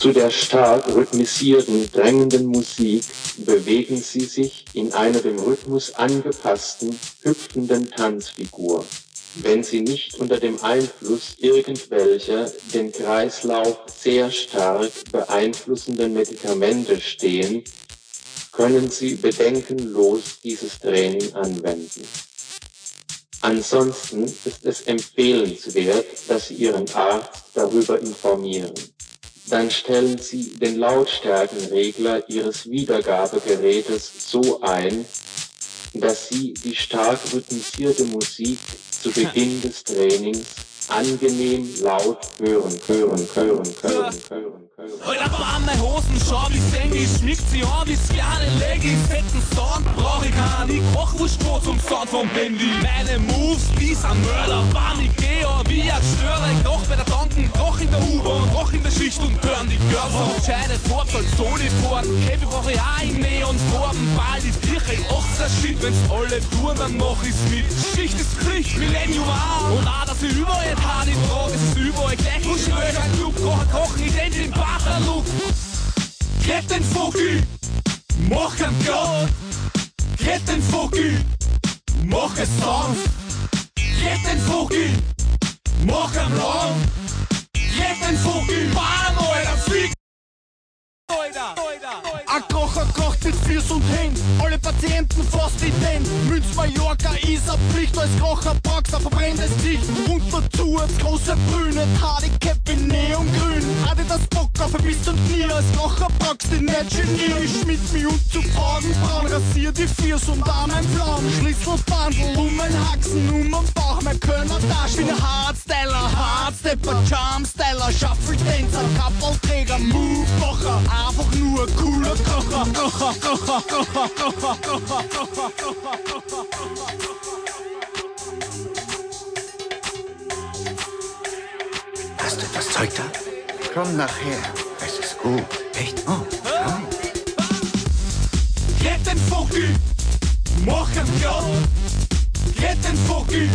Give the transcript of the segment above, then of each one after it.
Zu der stark rhythmisierten, drängenden Musik bewegen sie sich in einer dem Rhythmus angepassten, hüpfenden Tanzfigur. Wenn sie nicht unter dem Einfluss irgendwelcher den Kreislauf sehr stark beeinflussenden Medikamente stehen, können sie bedenkenlos dieses Training anwenden. Ansonsten ist es empfehlenswert, dass Sie Ihren Arzt darüber informieren. Dann stellen Sie den Lautstärkenregler Ihres Wiedergabegerätes so ein, dass Sie die stark rhythmisierte Musik zu Beginn des Trainings angenehm laut hören, hören, hören, hören, hören. Heute aber an meine Hosen, schau wie Sengi, schmickt sie an wie kleine Leggy, fetten Sound brauch ich keinen, ich koch Wurstbrot zum Sound vom Handy. Meine Moves, wie ein Mörder, wann ich geh, wie ein Störer, ich doch bei der Tanken, doch in der U-Bahn, doch in der Schicht und hören die Girls auf. Scheine Farb soll Soliforden, Käfig brauch ich auch in Neonfarben, bald ist Kirche, 18 Shit, wenn's alle tun, dann mach ich's mit. Schicht ist Pflicht, Millennium auch, und auch, dass ich überall hart in Frage, es ist überall gleich, Luschi, ein Club, kochen, kochen, ich denk den Bacherlook. Get den Vogel, mach ihn glatt. Get den Vogel, mach es sanft. Get den Vogel, mach ihn lang. Get den Vogel, bam, Alter, flieg. Ein Kocher kocht mit Füß und Händen, alle Patienten fast ident. Münz Mallorca eine Pflicht, als Kocher ein verbrenntes Licht. Und dazu als große Brüne, Handicap in Neongrün. Hatte das Bock auf ein bisschen Knie, als Kocher du nicht genieren. Ich schmied mich und zu Augenbrauen, rasier die Füß und an mein Flaum. Schlüsselbandel um mein Haxen, um mein Bauch, mein Kölner Tasch. Bin ein Hardstyler, Hardstepper, Charmstyler, Shuffle-Tänzer, Kappelträger, Move-Kocher. Einfach nur cooler Kocher, Kocher, Kocher, Kocher, Kocher, Hast du das Zeug da? Komm nachher. Es ist gut. Echt? Oh, komm. Get den Vogel, mach ihn glatt. Get den Vogel,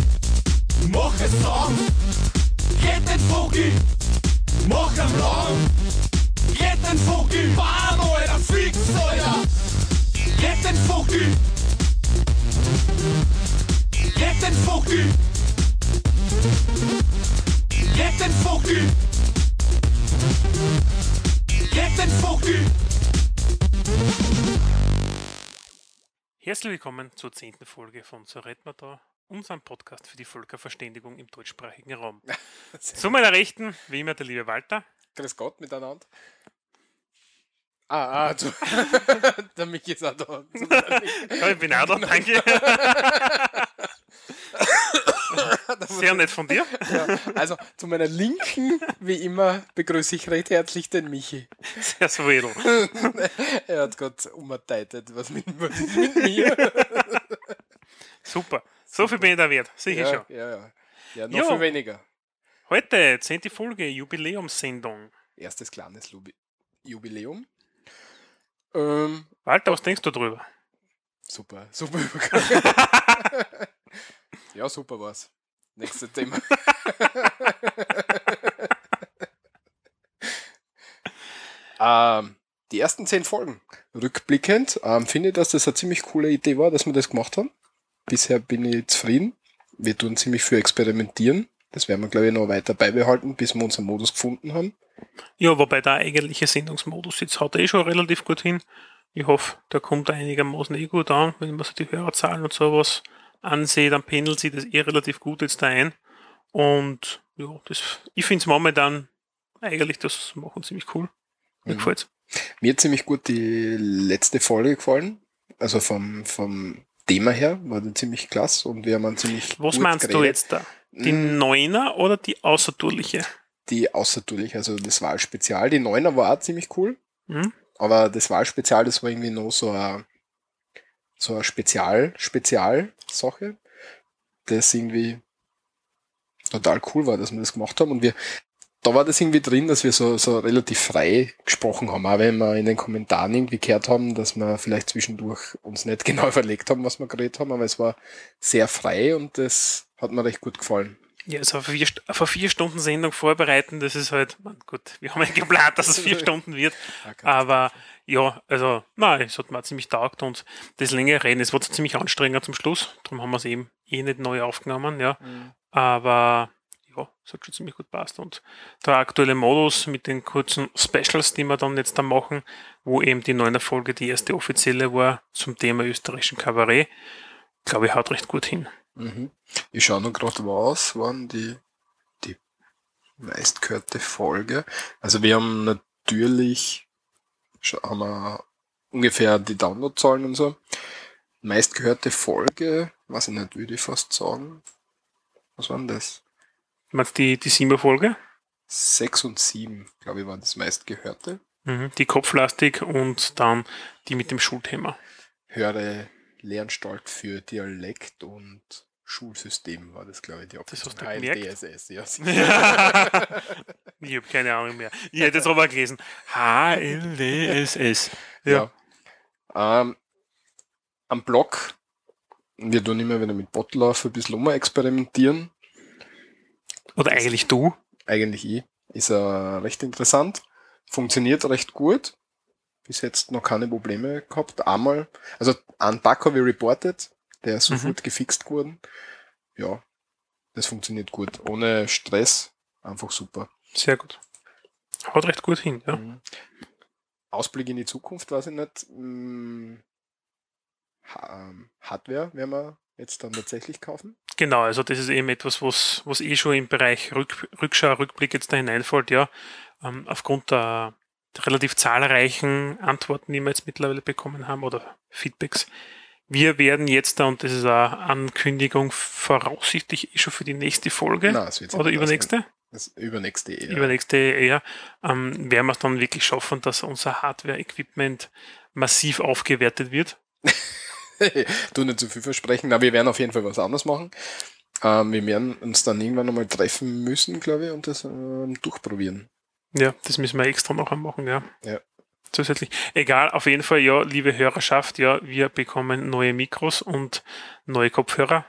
mach es sanft. Get den Vogel, mach ihn lang. Get den Vogel, bam, Alter, fix, Alter. Get den Vogel. Get den Vogel. Get den Vogel. Get den Vogel. Herzlich willkommen zur zehnten Folge von So redet man da, unserem Podcast für die Völkerverständigung im deutschsprachigen Raum. Zu meiner Rechten, wie immer, der liebe Walter. Grüß Gott miteinander. Ah, ah, du, der Michi ist auch da. Ja, ich bin auch da, danke. Sehr nett von dir. Ja, also zu meiner Linken, wie immer, begrüße ich recht herzlich den Michi. Sehr swedel. Er hat gerade umgeteitet, was mit, was mit mir. Super. So viel bin ich da wert, sicher Ja, schon. ja, ja. Ja, noch Jo. viel weniger. Heute, zehnte Folge, Jubiläumssendung. Erstes kleines Lubi Jubiläum. Ähm, Walter, was denkst du drüber? super, super Übergang. ja, super war's. Nächstes Thema. ähm, die ersten zehn Folgen. Rückblickend ähm, finde ich, dass das eine ziemlich coole Idee war, dass wir das gemacht haben. Bisher bin ich zufrieden. Wir tun ziemlich viel experimentieren. Das werden wir, glaube ich, noch weiter beibehalten, bis wir unseren Modus gefunden haben. Ja, wobei der eigentliche Sendungsmodus jetzt haut eh schon relativ gut hin. Ich hoffe, der kommt einigermaßen eh gut an. Wenn man sich die Hörerzahlen und sowas ansieht, dann pendelt sich das eh relativ gut jetzt da ein. Und ja, das, ich finde es momentan eigentlich das machen ziemlich cool. Mir Mhm. gefällt's. Mir hat ziemlich gut die letzte Folge gefallen. Also vom, vom Thema her war die ziemlich klasse und wir haben ziemlich Was meinst du geredet. jetzt da? Die Mm, Neuner oder die außertourliche? Die außertourlich, also das Wahlspezial. Die Neuner war auch ziemlich cool, Hm? aber das Wahlspezial, das war irgendwie noch so eine, so eine Spezial, Spezial-Sache, das irgendwie total cool war, dass wir das gemacht haben und wir da war das irgendwie drin, dass wir so, so relativ frei gesprochen haben, auch wenn wir in den Kommentaren irgendwie gehört haben, dass wir vielleicht zwischendurch uns nicht genau überlegt haben, was wir geredet haben, aber es war sehr frei und das hat mir recht gut gefallen. Ja, also auf vier, auf eine vier Stunden Sendung vorbereiten, das ist halt, man, gut, wir haben ja geplant, dass es vier Stunden wird, aber ja, also, nein, es hat mir ziemlich taugt und das längere Reden, es war ziemlich anstrengend zum Schluss, darum haben wir es eben eh nicht neu aufgenommen, ja, Mhm. aber ja, es hat schon ziemlich gut passt und der aktuelle Modus mit den kurzen Specials, die wir dann jetzt da machen, wo eben die neue Folge die erste offizielle war zum Thema österreichischen Kabarett, glaube ich, haut recht gut hin. Mhm. Ich schaue noch gerade, was waren die, die meistgehörte Folge. Also wir haben natürlich, haben wir ungefähr die Downloadzahlen und so. Meistgehörte Folge, weiß ich nicht, würde ich fast sagen. Was waren das? Meinst die, die Simba-Folge? Sechs und sieben, glaube ich, waren das meistgehörte. Mhm. Die Kopflastik und dann die mit dem Schulthema. Höre Lehranstalt für Dialekt und Schulsystem war das, glaube ich, die Das hast du? HLDSS, ja. ich habe keine Ahnung mehr. Ich hätte jetzt aber gelesen. HLDSS. Ja. Ja. Ähm, am Blog, wir tun immer wieder mit Botlauf ein bisschen um experimentieren. Oder eigentlich du. Eigentlich eh. Ist er recht interessant. Funktioniert recht gut. Bis jetzt noch keine Probleme gehabt. Einmal, also einen Bug habe ich reported, der ist sofort gefixt geworden. Ja, das funktioniert gut. Ohne Stress. Einfach super. Sehr gut. Haut recht gut hin, ja. Mhm. Ausblick in die Zukunft, weiß ich nicht. Mm, ähm, Hardware werden wir jetzt dann tatsächlich kaufen. Genau, also das ist eben etwas, was, was eh schon im Bereich Rück, Rückschau, Rückblick jetzt da hineinfällt, ja. Ähm, aufgrund der relativ zahlreichen Antworten, die wir jetzt mittlerweile bekommen haben oder Feedbacks. Wir werden jetzt da, und das ist eine Ankündigung, voraussichtlich eh schon für die nächste Folge Nein, oder übernächste, Das übernächste eher. übernächste eher, ähm, werden wir es dann wirklich schaffen, dass unser Hardware-Equipment massiv aufgewertet wird. du nicht zu viel versprechen, aber wir werden auf jeden Fall was anderes machen. Ähm, wir werden uns dann irgendwann nochmal treffen müssen, glaube ich, und das ähm, durchprobieren. Ja, das müssen wir extra noch machen, ja. Ja. Zusätzlich. Egal, auf jeden Fall, ja, liebe Hörerschaft, ja, wir bekommen neue Mikros und neue Kopfhörer.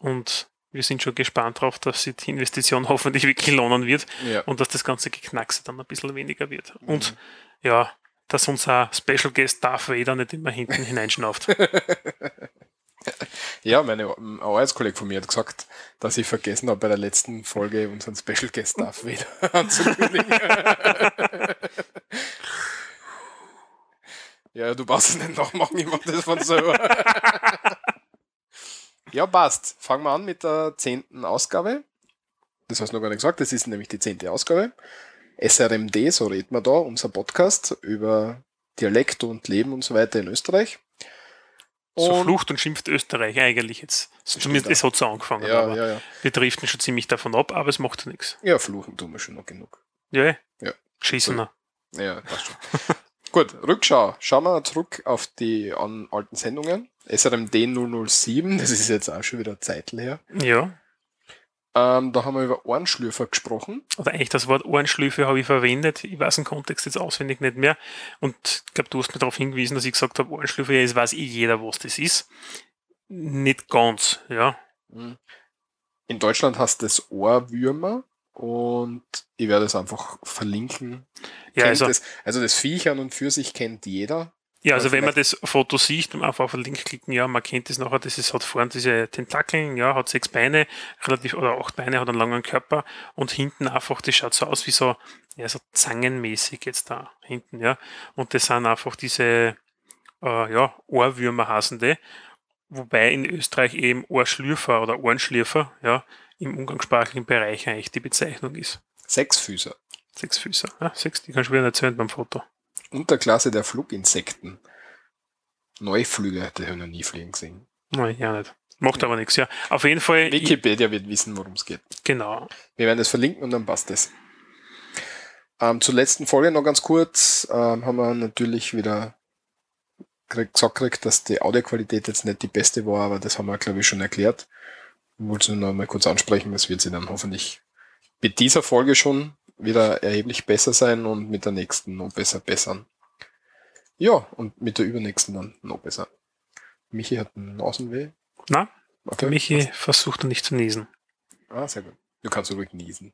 Und wir sind schon gespannt darauf, dass sich die Investition hoffentlich wirklich lohnen wird Ja. und dass das ganze Geknackse dann ein bisschen weniger wird. Mhm. Und ja, dass unser Special Guest Darth Vader nicht immer hinten hineinschnauft. Ja, meine, ein Arbeitskollege von mir hat gesagt, dass ich vergessen habe, bei der letzten Folge unseren Special Guest Darth wieder anzukündigen. ja, du brauchst es nicht nachmachen, ich mach das von selber. ja, passt. Fangen wir an mit der zehnten Ausgabe. Das hast du noch gar nicht gesagt, das ist nämlich die zehnte Ausgabe. SRMD, so reden wir da, unser Podcast über Dialekt und Leben und so weiter in Österreich. So Und- flucht und schimpft Österreich eigentlich jetzt. Zumindest es hat so angefangen, Ja, aber ja, ja. wir driften schon ziemlich davon ab, aber es macht nichts. Ja, fluchen tun wir schon noch genug. Ja, eh. Ja. Schießen. Ja, passt schon. Gut, Rückschau. Schauen wir zurück auf die an, alten Sendungen. SRMD 007, das ist jetzt auch schon wieder Zeit her. Ja. Ähm, da haben wir über Ohrenschlürfer gesprochen. oder eigentlich das Wort Ohrenschlüfe habe ich verwendet. Ich weiß den Kontext jetzt auswendig nicht mehr. Und ich glaube, du hast mir darauf hingewiesen, dass ich gesagt habe, Ohrenschlüfe, ja, es weiß eh jeder, was das ist. Nicht ganz, ja. In Deutschland heißt das Ohrwürmer und ich werde es einfach verlinken. Ja, Kennt also, das, also das Viech an und für sich kennt jeder. Ja, also wenn man das Foto sieht einfach auf den Link klicken, ja, man kennt es nachher, das ist, hat vorne diese Tentakeln, ja, hat sechs Beine, relativ, oder acht Beine, hat einen langen Körper und hinten einfach, das schaut so aus wie so, ja, so zangenmäßig jetzt da hinten, ja. Und das sind einfach diese, äh, ja, Ohrwürmer heißen die. Wobei in Österreich eben Ohrschlürfer oder Ohrenschlürfer, ja, im umgangssprachlichen Bereich eigentlich die Bezeichnung ist. Sechsfüßer. Sechs Füße, ja, sechs, die kannst du wieder nicht erzählen beim Foto. Unterklasse der Fluginsekten. Neuflüge hätte ich noch nie fliegen gesehen. Nein, ja nicht. Macht aber nichts, ja. Auf jeden Fall, Wikipedia wird wissen, worum es geht. genau. Wir werden das verlinken und dann passt es. Ähm, zur letzten Folge noch ganz kurz. Ähm, haben wir natürlich wieder gesagt gekriegt, dass die Audioqualität jetzt nicht die beste war, aber das haben wir, glaube ich, schon erklärt. Ich wollte es nur noch mal kurz ansprechen. Das wird sie dann hoffentlich mit dieser Folge schon wieder erheblich besser sein und mit der nächsten noch besser bessern. Ja, und mit der übernächsten dann noch besser. Michi hat einen Nasenweh. Na, Okay. Michi versucht er nicht zu niesen. Ah, sehr gut. Du kannst ruhig niesen.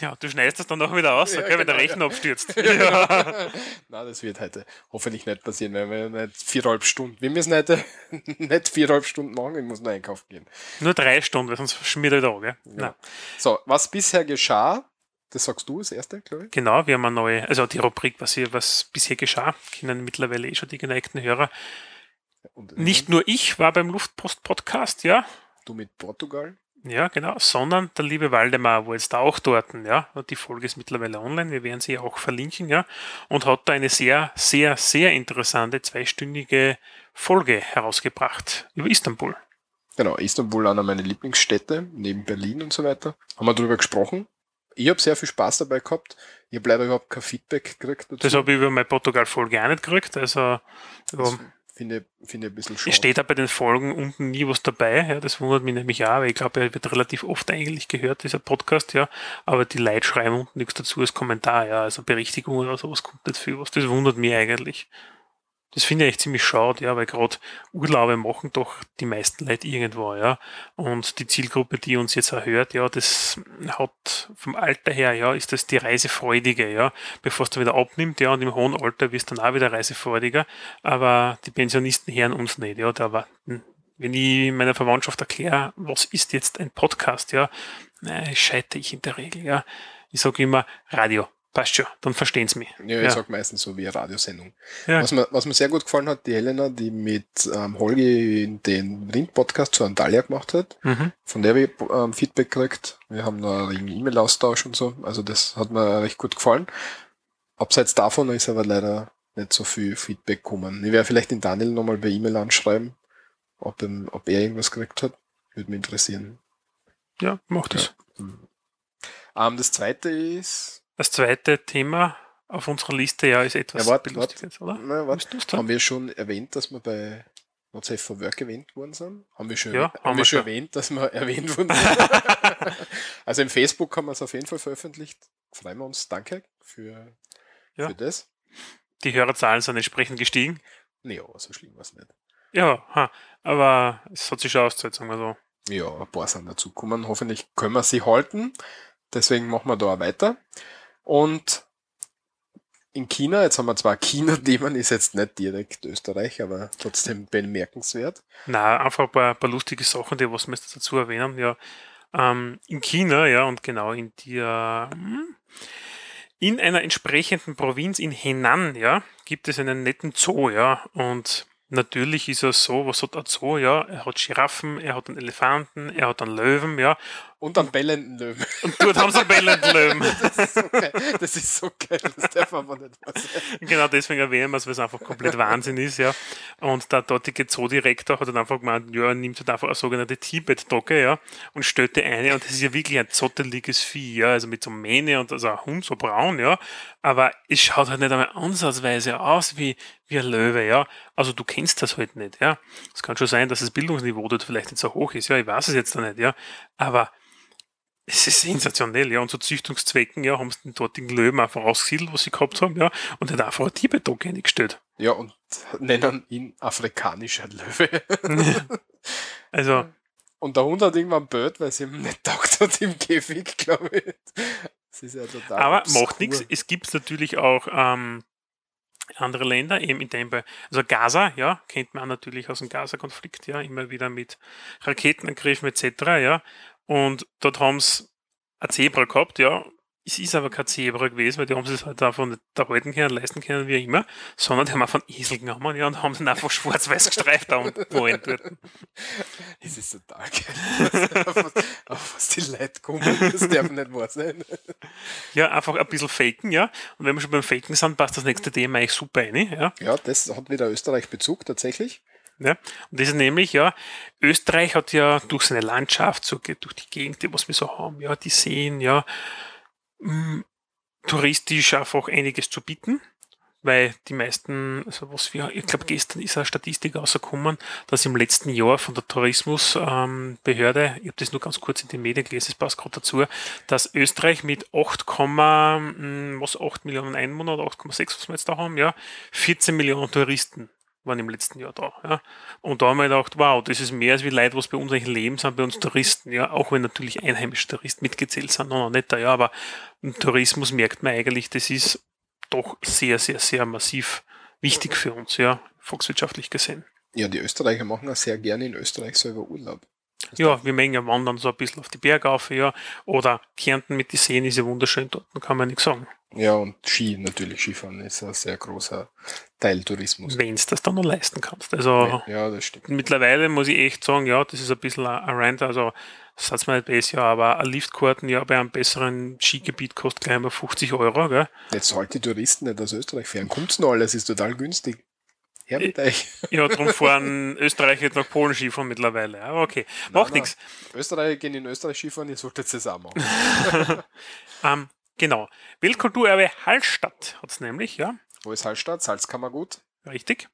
Ja, du schneidest das dann auch wieder aus, Ja, okay, wenn der genau, Rechner abstürzt. Ja. Na, das wird heute hoffentlich nicht passieren, weil wir nicht viereinhalb Stunden. Wir müssen heute nicht viereinhalb Stunden machen, ich muss noch einkaufen gehen. Nur drei Stunden, weil sonst schmiert er da, gell? Nein. So, was bisher geschah, das sagst du das erste, glaube ich. Genau, wir haben eine neue, also die Rubrik, was, hier, was bisher geschah, kennen mittlerweile eh schon die geneigten Hörer. Und, Nicht nur ich war beim Luftpost-Podcast, ja, Du mit Portugal. ja, genau, sondern der liebe Waldemar war jetzt auch dort, ja, und die Folge ist mittlerweile online, wir werden sie auch verlinken, ja, und hat da eine sehr, sehr, sehr interessante zweistündige Folge herausgebracht über Istanbul. Genau, Istanbul einer meiner Lieblingsstädte, neben Berlin und so weiter. Haben wir darüber gesprochen. Ich habe sehr viel Spaß dabei gehabt. Ich habe leider überhaupt kein Feedback gekriegt dazu. Das habe ich über meine Portugal-Folge auch nicht gekriegt, also Das finde ich, finde ich ein bisschen schade. Es steht da bei den Folgen unten nie was dabei, ja, das wundert mich nämlich auch, weil ich glaube, er wird relativ oft eigentlich gehört, dieser Podcast, ja, aber die Leute schreiben unten nichts dazu als Kommentar, ja, also Berichtigung oder sowas kommt nicht viel was, das wundert mich eigentlich. Das finde ich echt ziemlich schade, ja, weil gerade Urlaube machen doch die meisten Leute irgendwo, ja, und die Zielgruppe, die uns jetzt auch hört, ja, das hat vom Alter her, ja, ist das die Reisefreudige, ja, bevor es dann wieder abnimmt, ja, und im hohen Alter wirst du dann auch wieder reisefreudiger, aber die Pensionisten hören uns nicht, ja, da warten. Wenn ich meiner Verwandtschaft erkläre, was ist jetzt ein Podcast, ja, nein, scheite ich in der Regel, ja. Ich sage immer Radio, passt schon, dann verstehen sie mich. Ja, ich Ja. sag meistens so wie eine Radiosendung. Ja. Was, mir, was mir sehr gut gefallen hat, die Helena, die mit ähm, Holgi den Rind-Podcast zu Antalya gemacht hat, Mhm. von der ich ähm, Feedback gekriegt. Wir haben noch einen E-Mail-Austausch und so. Also das hat mir recht gut gefallen. Abseits davon ist aber leider nicht so viel Feedback gekommen. Ich werde vielleicht den Daniel nochmal per E-Mail anschreiben, ob, ihm, ob er irgendwas gekriegt hat. Würde mich interessieren. Ja, mach das. Ähm, das zweite ist, Das zweite Thema auf unserer Liste ja ist etwas Ja, wart, Belustigendes, oder? na, warte, Willst du's tun? haben wir schon erwähnt, dass wir bei WhatsApp for Work erwähnt worden sind? Haben wir schon, Ja, haben haben wir schon erwähnt, dass wir erwähnt worden sind? also im Facebook haben wir es auf jeden Fall veröffentlicht. Freuen wir uns. Danke für, Ja. für das. Die Hörerzahlen sind entsprechend gestiegen. Nee, aber so schlimm war es nicht. Ja, ha, aber es hat sich schon ausgezahlt, sagen wir so. Ja, ein paar sind dazu gekommen. Hoffentlich können wir sie halten. Deswegen machen wir da auch weiter. Und in China, jetzt haben wir zwar China-Themen, ist jetzt nicht direkt Österreich, aber trotzdem bemerkenswert. Na, einfach ein paar, paar lustige Sachen, die was wir dazu erwähnen. Ja, ähm, in China, ja, und genau in der, hm, in einer entsprechenden Provinz in Henan, ja, gibt es einen netten Zoo, ja, und natürlich ist er so, was hat er Zoo, ja, er hat Giraffen, er hat einen Elefanten, er hat einen Löwen, ja, Und einen bellenden Löwen. und dort haben sie einen bellenden Löwen. Das ist so geil. Das ist so geil. Das darf aber nicht sein. Genau deswegen erwähnen wir es, weil es einfach komplett Wahnsinn ist, ja. Und der dortige Zoodirektor hat dann einfach gemeint, ja, er nimmt halt einfach eine sogenannte Tibet-Dogge, ja, und stellt die eine, und das ist ja wirklich ein zotteliges Vieh, ja, also mit so Mähne und also ein Hund, so braun, ja, aber es schaut halt nicht einmal ansatzweise aus wie, wie ein Löwe, ja. Also du kennst das halt nicht, ja. Es kann schon sein, dass das Bildungsniveau dort vielleicht nicht so hoch ist, ja, ich weiß es jetzt noch nicht, ja, aber es ist sensationell, ja. Und zu Züchtungszwecken, ja, haben sie den dortigen Löwen einfach rausgesiedelt, was sie gehabt haben, ja. Und hat einfach ein Tibet-Dog eingestellt. Ja, und nennen ihn afrikanischer Löwe. Also, Und der Hund hat irgendwann Bird, weil sie ihm nicht taugt hat im Käfig, glaube ich. Das ist ja total aber obskur. macht nichts. Es gibt natürlich auch ähm, andere Länder, eben in dem Fall, also Gaza, ja, kennt man natürlich aus dem Gaza-Konflikt, ja, immer wieder mit Raketenangriffen etc., ja. Und dort haben sie ein Zebra gehabt, ja. Es ist aber kein Zebra gewesen, weil die haben es halt davon nicht erhalten können, leisten können, wie immer, sondern die haben einfach einen Esel genommen, ja, und haben ihn einfach schwarz-weiß gestreift da und wollen dort. Es ist total geil. auf, was, auf was die Leute kommen, das darf nicht wahr sein. Ja, einfach ein bisschen faken, ja. Und wenn wir schon beim Faken sind, passt das nächste Thema eigentlich super rein, ja. Ja, das hat wieder Österreich-Bezug tatsächlich. Ja, und das ist nämlich, ja, Österreich hat ja durch seine Landschaft, so geht durch die Gegend, die was wir so haben, ja, die Seen, ja, touristisch einfach einiges zu bieten, weil die meisten, also was wir, ich glaube gestern ist eine Statistik rausgekommen, dass im letzten Jahr von der Tourismusbehörde, ich habe das nur ganz kurz in den Medien gelesen, es passt gerade dazu, dass Österreich mit 8, mh, was 8 Millionen Einwohner oder 8,6, was wir jetzt da haben, ja, 14 Millionen Touristen waren im letzten Jahr da. Ja. Und da haben wir gedacht, wow, das ist mehr als wie Leute, was bei uns eigentlich leben, sind bei uns Touristen, ja, auch wenn natürlich einheimische Touristen mitgezählt sind, noch nicht da, ja, aber im Tourismus merkt man eigentlich, das ist doch sehr, sehr, sehr massiv wichtig für uns, ja, volkswirtschaftlich gesehen. Ja, die Österreicher machen auch sehr gerne in Österreich selber Urlaub. Ja, wir mengen ja wandern so ein bisschen auf die Berge auf, ja. Oder Kärnten mit den Seen ist ja wunderschön, dort kann man nichts sagen. Ja, und Ski, natürlich Skifahren ist ein sehr großer Teil Tourismus. Wenn es das dann noch leisten kannst. Also Ja, das stimmt. mittlerweile muss ich echt sagen, ja, das ist ein bisschen ein Rant, also sag's mir nicht besser, aber ein Liftkarten ja bei einem besseren Skigebiet kostet gleich mal 50 Euro, gell? Jetzt sollte die Touristen nicht aus Österreich fahren. Kommt's noch alles, ist total günstig. Her mit euch. Ja, darum fahren Österreicher jetzt nach Polen Skifahren mittlerweile. Aber okay, macht nichts. Österreicher gehen in Österreich Skifahren, ihr solltet es auch machen. Ähm, genau. Weltkulturerbe Hallstatt hat's nämlich, ja, Wo ist Hallstatt? Salzkammergut. richtig.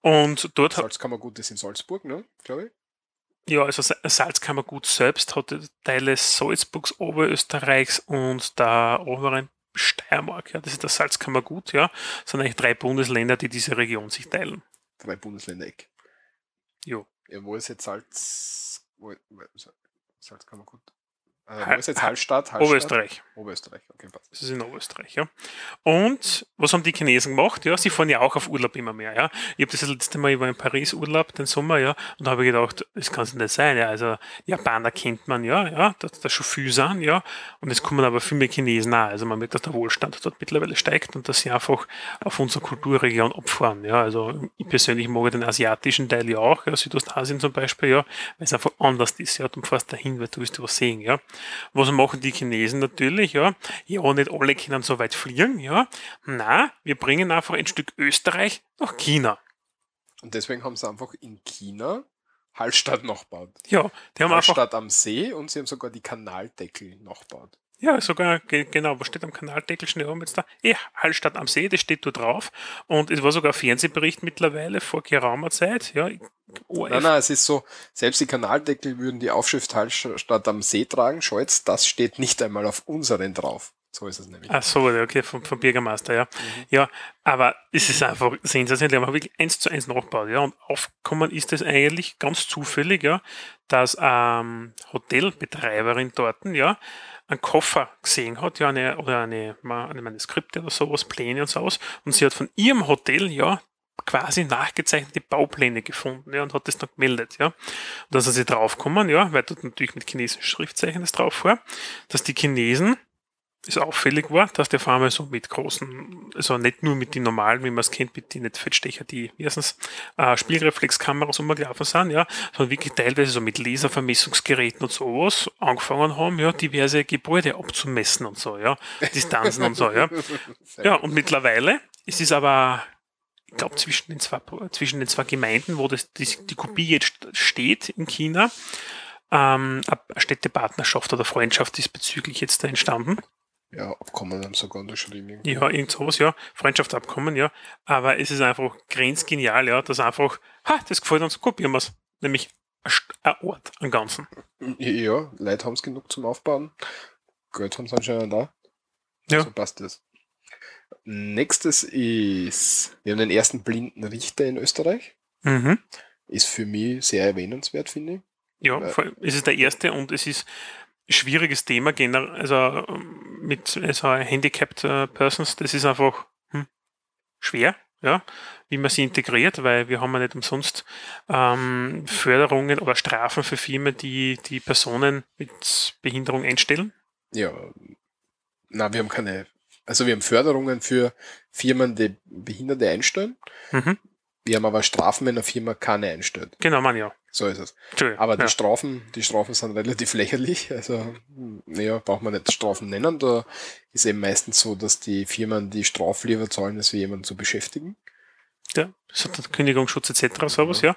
Und dort hat, Salzkammergut ist in Salzburg, ne? Glaube ich. ja, also Sa- Salzkammergut selbst hat Teile Salzburgs, Oberösterreichs und der oberen Steiermark. Ja, das ist das Salzkammergut, ja. Das sind eigentlich drei Bundesländer, die diese Region sich teilen. Drei Bundesländer Eck. Jo. Ja, wo ist jetzt Salz. Wo, Salzkammergut? Äh, wo ist jetzt Hallstatt? Hallstatt? Oberösterreich. Oberösterreich, okay, passt. Das ist in Oberösterreich, ja. Und was haben die Chinesen gemacht? Ja, sie fahren ja auch auf Urlaub immer mehr, ja. Ich habe das letzte Mal, ich war in Paris Urlaub, den Sommer, ja, und da habe ich gedacht, das kann es nicht sein, ja. Also Japaner kennt man, ja, ja, dass da schon viel sind, ja. Und es kommen aber viel mehr Chinesen auch. Also man merkt, dass der Wohlstand dort mittlerweile steigt und dass sie einfach auf unsere Kulturregion abfahren, ja. Also ich persönlich mag den asiatischen Teil ja auch, ja, Südostasien zum Beispiel, ja, weil es einfach anders ist, ja. Du fährst dahin, weil du willst was sehen, ja. Was machen die Chinesen natürlich, ja? Ja, nicht alle können so weit fliegen, ja. Na, wir bringen einfach ein Stück Österreich nach China. Und deswegen haben sie einfach in China Hallstatt nachgebaut. Ja, die haben einfach, Hallstatt am See und sie haben sogar die Kanaldeckel nachgebaut. Ja, sogar, ge- genau, was steht am Kanaldeckel schnell oben jetzt da? Eh, Hallstatt am See, das steht da drauf. Und es war sogar ein Fernsehbericht mittlerweile vor geraumer Zeit, ja. ORF. Nein, nein, es ist so, selbst die Kanaldeckel würden die Aufschrift Hallstatt am See tragen. Jetzt, das steht nicht einmal auf unseren drauf. So ist es nämlich. Ach so, ja, okay, vom, vom Bürgermeister, ja. Ja, aber es ist einfach sensationell. Die haben wirklich eins zu eins nachgebaut, ja. Und aufgekommen ist es eigentlich ganz zufällig, ja, dass ähm, Hotelbetreiberin dort, ja, einen Koffer gesehen hat, ja, eine, oder eine, eine Manuskripte oder sowas, Pläne und sowas. Und sie hat von ihrem Hotel, ja, quasi nachgezeichnete Baupläne gefunden, ja, und hat das dann gemeldet, ja. Und da sie draufgekommen, ja, weil dort natürlich mit chinesischen Schriftzeichen das drauf war, dass die Chinesen es auffällig war, dass der Farmer so mit großen, also nicht nur mit den normalen, wie man es kennt, mit den nicht Fettstecher, die erstens äh, Spiegelreflexkameras umgelaufen sind, ja, sondern wirklich teilweise so mit Laservermessungsgeräten und sowas angefangen haben, ja, diverse Gebäude abzumessen und so, ja, Distanzen und so, ja. Ja, und mittlerweile ist es aber, ich glaube, zwischen den zwei, zwischen den zwei Gemeinden, wo das, die, die Kopie jetzt steht in China, ähm, eine Städtepartnerschaft oder Freundschaft diesbezüglich jetzt da entstanden. Ja, Abkommen haben sogar unterschrieben. Ja, irgend sowas, ja. Freundschaftsabkommen, ja. Aber es ist einfach grenzgenial, ja, dass einfach, ha, das gefällt uns, kopieren wir es. Nämlich ein Ort, einen ganzen. Ja, Leute haben es genug zum Aufbauen. Geld haben sie anscheinend da. Ja. So passt das. Nächstes ist, wir haben den ersten blinden Richter in Österreich. Mhm. Ist für mich sehr erwähnenswert, finde ich. Ja, vor allem, es ist der erste und es ist schwieriges Thema generell, also ähm, mit also handicapped äh, Persons, das ist einfach hm, schwer, ja, wie man sie integriert, weil wir haben ja nicht umsonst ähm, Förderungen oder Strafen für Firmen, die die Personen mit Behinderung einstellen. Ja, na, wir haben keine, also wir haben Förderungen für Firmen, die Behinderte einstellen. Mhm. Wir haben aber Strafen, wenn eine Firma keine einstellt. Genau, man ja. So ist es. Aber die ja. Strafen, die Strafen sind relativ lächerlich. Also, naja, braucht man nicht Strafen nennen. Da ist eben meistens so, dass die Firmen die Strafe lieber zahlen, als wir jemanden zu beschäftigen. Ja, das hat Kündigungsschutz etc. sowas, ja.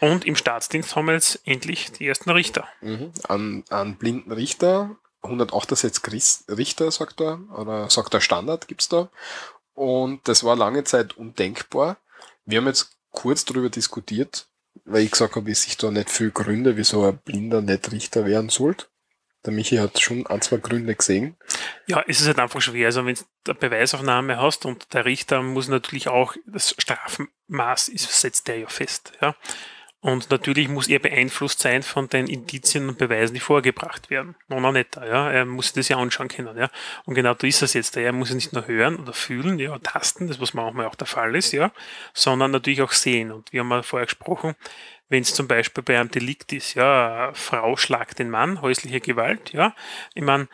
Und im Staatsdienst haben wir jetzt endlich die ersten Richter. Mhm. An, an blinden Richter, 168 Chris- Richter, sagt er, oder sagt der Standard, gibt's da. Und das war lange Zeit undenkbar. Wir haben jetzt kurz darüber diskutiert, weil ich gesagt habe, ich sehe da nicht viel Gründe, wieso ein Blinder nicht Richter werden sollte. Der Michi hat schon ein, zwei Gründe gesehen. Ja, es ist halt einfach schwer. Also wenn du eine Beweisaufnahme hast und der Richter muss natürlich auch, das Strafmaß ist, setzt der ja fest. Ja. Und natürlich muss er beeinflusst sein von den Indizien und Beweisen, die vorgebracht werden. No, no, nicht, ja. Er muss das ja anschauen können, ja. Und genau da ist es jetzt. Er muss ja nicht nur hören oder fühlen, ja, tasten, das was manchmal auch der Fall ist, ja, sondern natürlich auch sehen. Und wir haben ja vorher gesprochen, wenn es zum Beispiel bei einem Delikt ist, ja, Frau schlagt den Mann, häusliche Gewalt, ja. Ich meine,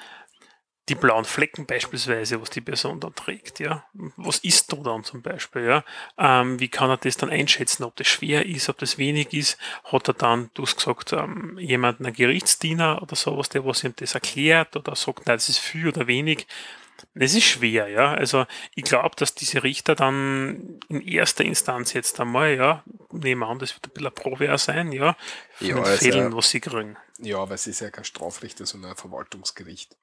die blauen Flecken beispielsweise, was die Person dann trägt, ja. Was ist da dann zum Beispiel, ja? Ähm, wie kann er das dann einschätzen, ob das schwer ist, ob das wenig ist? Hat er dann, du hast gesagt, ähm, jemanden, ein Gerichtsdiener oder sowas, der was ihm das erklärt oder sagt, nein, das ist viel oder wenig? Das ist schwer, ja. Also ich glaube, dass diese Richter dann in erster Instanz jetzt einmal, ja, nehmen an, das wird ein bisschen ein Probe sein, ja, von Ja, den also- Fällen, was sie kriegen. Ja, aber es ist ja kein Strafrichter, sondern ein Verwaltungsgericht.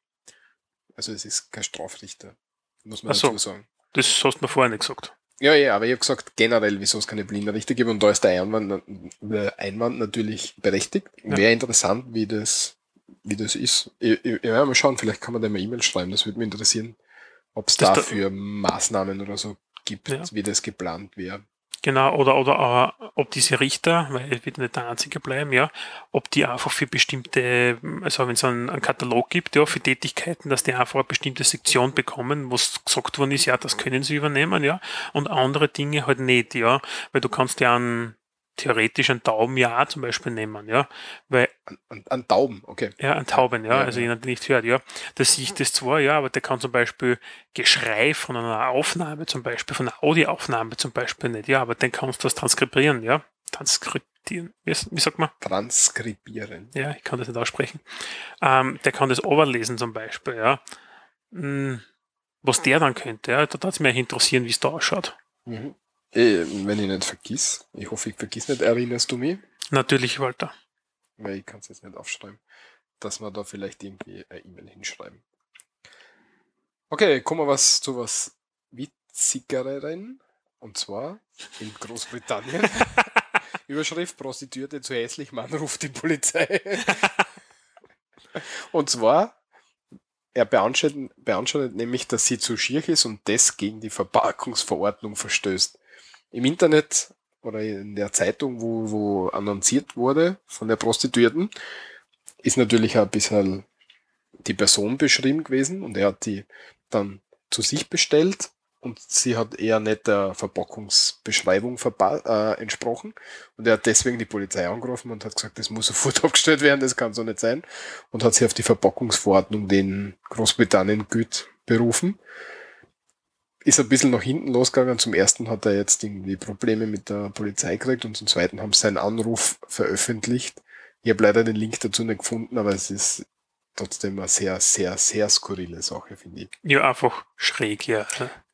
Also es ist kein Strafrichter, muss man Ach so. dazu sagen. Das hast du mir vorher nicht gesagt. Ja, ja, aber ich habe gesagt, generell, wieso es keine blinden Richter gibt und da ist der Einwand, der Einwand natürlich berechtigt. Ja. Wäre interessant, wie das, wie das ist. Ich, ich, werde mal schauen, vielleicht kann man da mal E-Mail schreiben, das würde mich interessieren, ob es Das da- dafür Maßnahmen oder so gibt, Ja. wie das geplant wäre. Genau, oder, oder äh, ob diese Richter, weil es wird nicht der einzige bleiben, ja, ob die einfach für bestimmte, also wenn es einen, einen Katalog gibt, ja, für Tätigkeiten, dass die einfach eine bestimmte Sektion bekommen, wo es gesagt worden ist, ja, das können sie übernehmen, ja, und andere Dinge halt nicht, ja, weil du kannst ja einen, theoretisch einen Tauben ja zum Beispiel nehmen, ja, weil An, an, an Daumen, okay. ja, ein Tauben, ja, Ja, also ja. jemand, der nicht hört, ja. Da sehe ich das zwar, ja, aber der kann zum Beispiel Geschrei von einer Aufnahme, zum Beispiel, von einer Audioaufnahme zum Beispiel nicht, ja, aber den kannst du das transkribieren, ja. Transkribieren, wie, wie sagt man? Transkribieren. Ja, ich kann das nicht aussprechen. Ähm, der kann das overlesen zum Beispiel, ja. Hm, Was der dann könnte, ja, da würde es mich interessieren, wie es da ausschaut. Mhm. Eh, wenn ich nicht vergiss, ich hoffe, ich vergiss nicht, erinnerst du mich? Natürlich, Walter. weil ich kann es jetzt nicht aufschreiben, dass wir da vielleicht irgendwie eine E-Mail hinschreiben. Okay, kommen wir was zu was witzigeren. Und zwar in Großbritannien. Überschrift Prostituierte zu hässlich, Mann ruft die Polizei. und zwar, er beanstandet, beanstandet nämlich, dass sie zu schier ist und das gegen die Verpackungsverordnung verstößt. Im Internet oder in der Zeitung, wo, wo annonciert wurde von der Prostituierten, ist natürlich ein bisschen die Person beschrieben gewesen und er hat die dann zu sich bestellt und sie hat eher nicht der Verpackungsbeschreibung verpa äh, entsprochen. Und er hat deswegen die Polizei angerufen und hat gesagt, das muss sofort abgestellt werden, das kann so nicht sein. Und hat sich auf die Verpackungsverordnung, die in Großbritannien gilt, berufen ist ein bisschen nach hinten losgegangen. Zum ersten hat er jetzt irgendwie Probleme mit der Polizei gekriegt und zum zweiten haben sie seinen Anruf veröffentlicht. Ich habe leider den Link dazu nicht gefunden, aber es ist trotzdem eine sehr, sehr, sehr skurrile Sache, finde ich. Ja, einfach schräg, ja.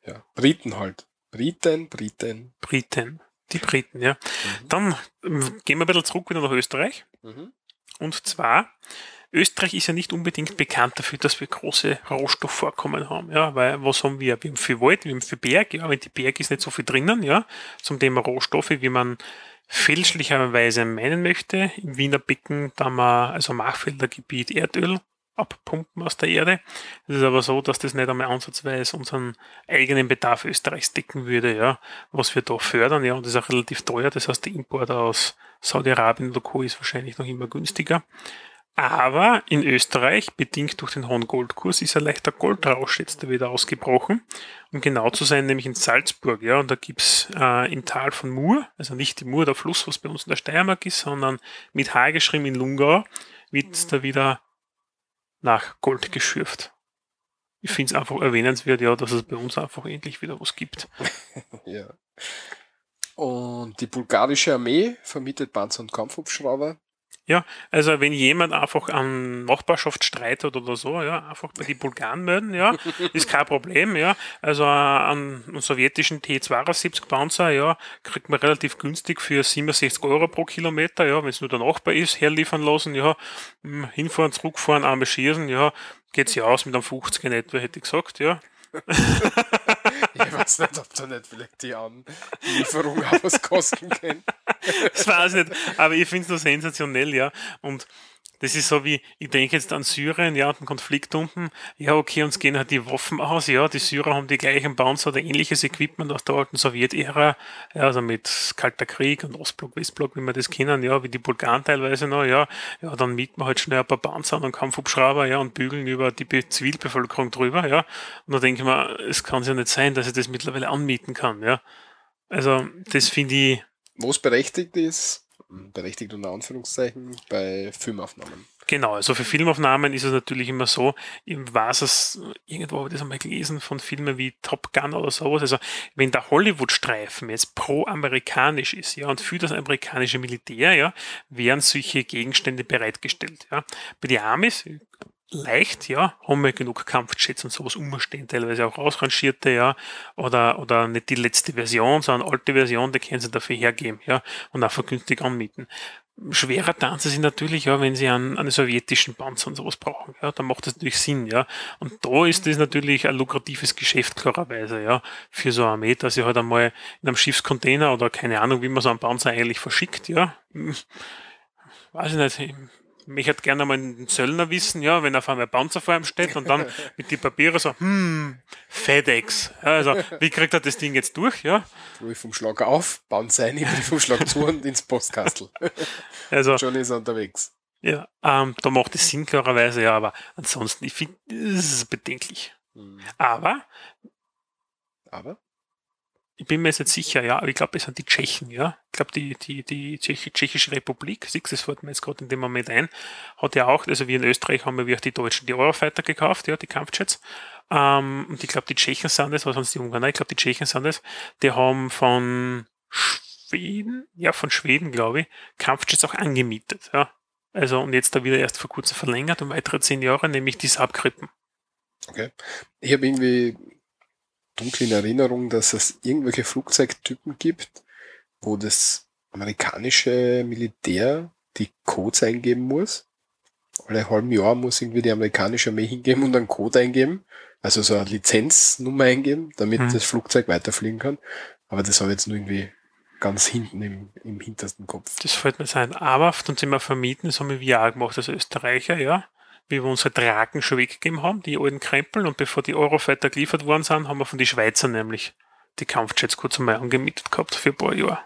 Ja. Briten halt. Briten, Briten. Briten. Die Briten, ja. Mhm. Dann ähm, gehen wir ein bisschen zurück wieder nach Österreich. Mhm. Und zwar, Österreich ist ja nicht unbedingt bekannt dafür, dass wir große Rohstoffvorkommen haben. Ja, weil was haben wir? Wir haben viel Wald, wir haben viel Berg. Ja, wenn die Berg ist nicht so viel drinnen, ja, zum Thema Rohstoffe, wie man fälschlicherweise meinen möchte. Im Wiener Becken, da haben wir, also Machfelder Gebiet Erdöl abpumpen aus der Erde. Es ist aber so, dass das nicht einmal ansatzweise unseren eigenen Bedarf Österreichs decken würde, ja, was wir da fördern, ja, und das ist auch relativ teuer. Das heißt, der Import aus Saudi-Arabien oder Co. ist wahrscheinlich noch immer günstiger. Aber in Österreich, bedingt durch den hohen Goldkurs, ist ein leichter Goldrausch jetzt wieder ausgebrochen. Um genau zu sein, nämlich in Salzburg, ja, und da gibt's äh, im Tal von Mur, also nicht die Mur, der Fluss, was bei uns in der Steiermark ist, sondern mit H geschrieben in Lungau, wird da wieder nach Gold geschürft. Ich finde es einfach erwähnenswert, ja, dass es bei uns einfach endlich wieder was gibt. Ja. Und die bulgarische Armee vermietet Panzer- und Kampfhubschrauber. Also wenn jemand einfach an Nachbarschaftsstreit hat oder so, ja, einfach bei die Bulgaren melden, ja, ist kein Problem, ja. Also an einen sowjetischen T-72 Panzer, ja, kriegt man relativ günstig für 67 Euro pro Kilometer, ja, wenn es nur der Nachbar ist, herliefern lassen, ja, hm, hinfahren, zurückfahren, einmal schießen, ja, geht's ja aus mit einem 50 in etwa, hätte ich gesagt, ja. Ich weiß nicht, ob da nicht vielleicht die Anlieferung auch was kosten kann. Das weiß ich nicht, aber ich finde es nur sensationell, ja. Und Das ist so wie, ich denke jetzt an Syrien, ja, den Konflikt unten. Ja, okay, uns gehen halt die Waffen aus. Ja, die Syrer haben die gleichen Panzer oder ähnliches Equipment aus der alten Sowjetära. Ja, also mit Kalter Krieg und Ostblock, Westblock, wie wir das kennen. Ja, wie die Bulgaren teilweise noch. Ja, ja, dann mieten wir halt schnell ein paar Panzer und Kampfhubschrauber, ja, und bügeln über die Be Zivilbevölkerung drüber. Ja, und da denke ich mir, es kann ja nicht sein, dass ich das mittlerweile anmieten kann. Ja, also das finde ich Wo es berechtigt ist, berechtigt unter Anführungszeichen, bei Filmaufnahmen. Genau, also für Filmaufnahmen ist es natürlich immer so, weiß es, irgendwo habe ich das einmal gelesen von Filmen wie Top Gun oder sowas, also wenn der Hollywood-Streifen jetzt pro-amerikanisch ist, ja, und für das amerikanische Militär, ja, werden solche Gegenstände bereitgestellt, ja. Bei den Amis, leicht, ja, haben wir genug Kampfjets und sowas umstehen, teilweise auch ausrangierte, ja, oder, oder nicht die letzte Version, sondern alte Version, die können sie dafür hergeben, ja, und auch vergünstigt anmieten. Schwerer Tanz ist natürlich, ja, wenn sie einen, einen sowjetischen Panzer und sowas brauchen, ja, dann macht das natürlich Sinn, ja. Und da ist das natürlich ein lukratives Geschäft, klarerweise, ja, für so eine Armee, dass sie halt einmal in einem Schiffscontainer oder keine Ahnung, wie man so einen Panzer eigentlich verschickt, ja. Hm, Weiß ich nicht, mich hätte gerne mal den Zöllner wissen, ja, wenn auf einmal ein Panzer vor ihm steht und dann mit die Papiere so, hm, FedEx. Ja, also, wie kriegt er das Ding jetzt durch, ja? Briefumschlag auf, bauen seine Briefumschlag zu und ins Postkastel. Also, Schon ist er unterwegs. ja, ähm, da macht es Sinn, klarerweise, ja, aber ansonsten, ich finde, das ist bedenklich. Hm. Aber, Aber ich bin mir jetzt nicht sicher, ja, aber ich glaube, es sind die Tschechen, ja. Ich glaube, die, die, die Tschech Tschechische Republik, siehst das fällt mir jetzt gerade in dem Moment ein, hat ja auch, also wir in Österreich haben ja wie auch die Deutschen die Eurofighter gekauft, ja, die Kampfjets. Ähm, und ich glaube, die Tschechen sind es, was sonst die Ungarn, ich glaube, die Tschechen sind es, die haben von Schweden, ja, von Schweden, glaube ich, Kampfjets auch angemietet, ja. Also, und jetzt da wieder erst vor kurzem verlängert um weitere zehn Jahre, nämlich die Saab-Krippen. Okay. Ich habe irgendwie dunkel in Erinnerung, dass es irgendwelche Flugzeugtypen gibt, wo das amerikanische Militär die Codes eingeben muss. Alle halben Jahr muss irgendwie die amerikanische Armee hingeben und einen Code eingeben. Also so eine Lizenznummer eingeben, damit Hm. das Flugzeug weiterfliegen kann. Aber das habe ich jetzt nur irgendwie ganz hinten im, im hintersten Kopf. Das fällt mir sein. Aber dann sind wir vermieten, das haben wir auch gemacht als Österreicher, ja. Wie wir unsere Draken schon weggegeben haben, die alten Krempel, und bevor die Eurofighter geliefert worden sind, haben wir von den Schweizer nämlich die Kampfjets kurz einmal angemietet gehabt für ein paar Jahre.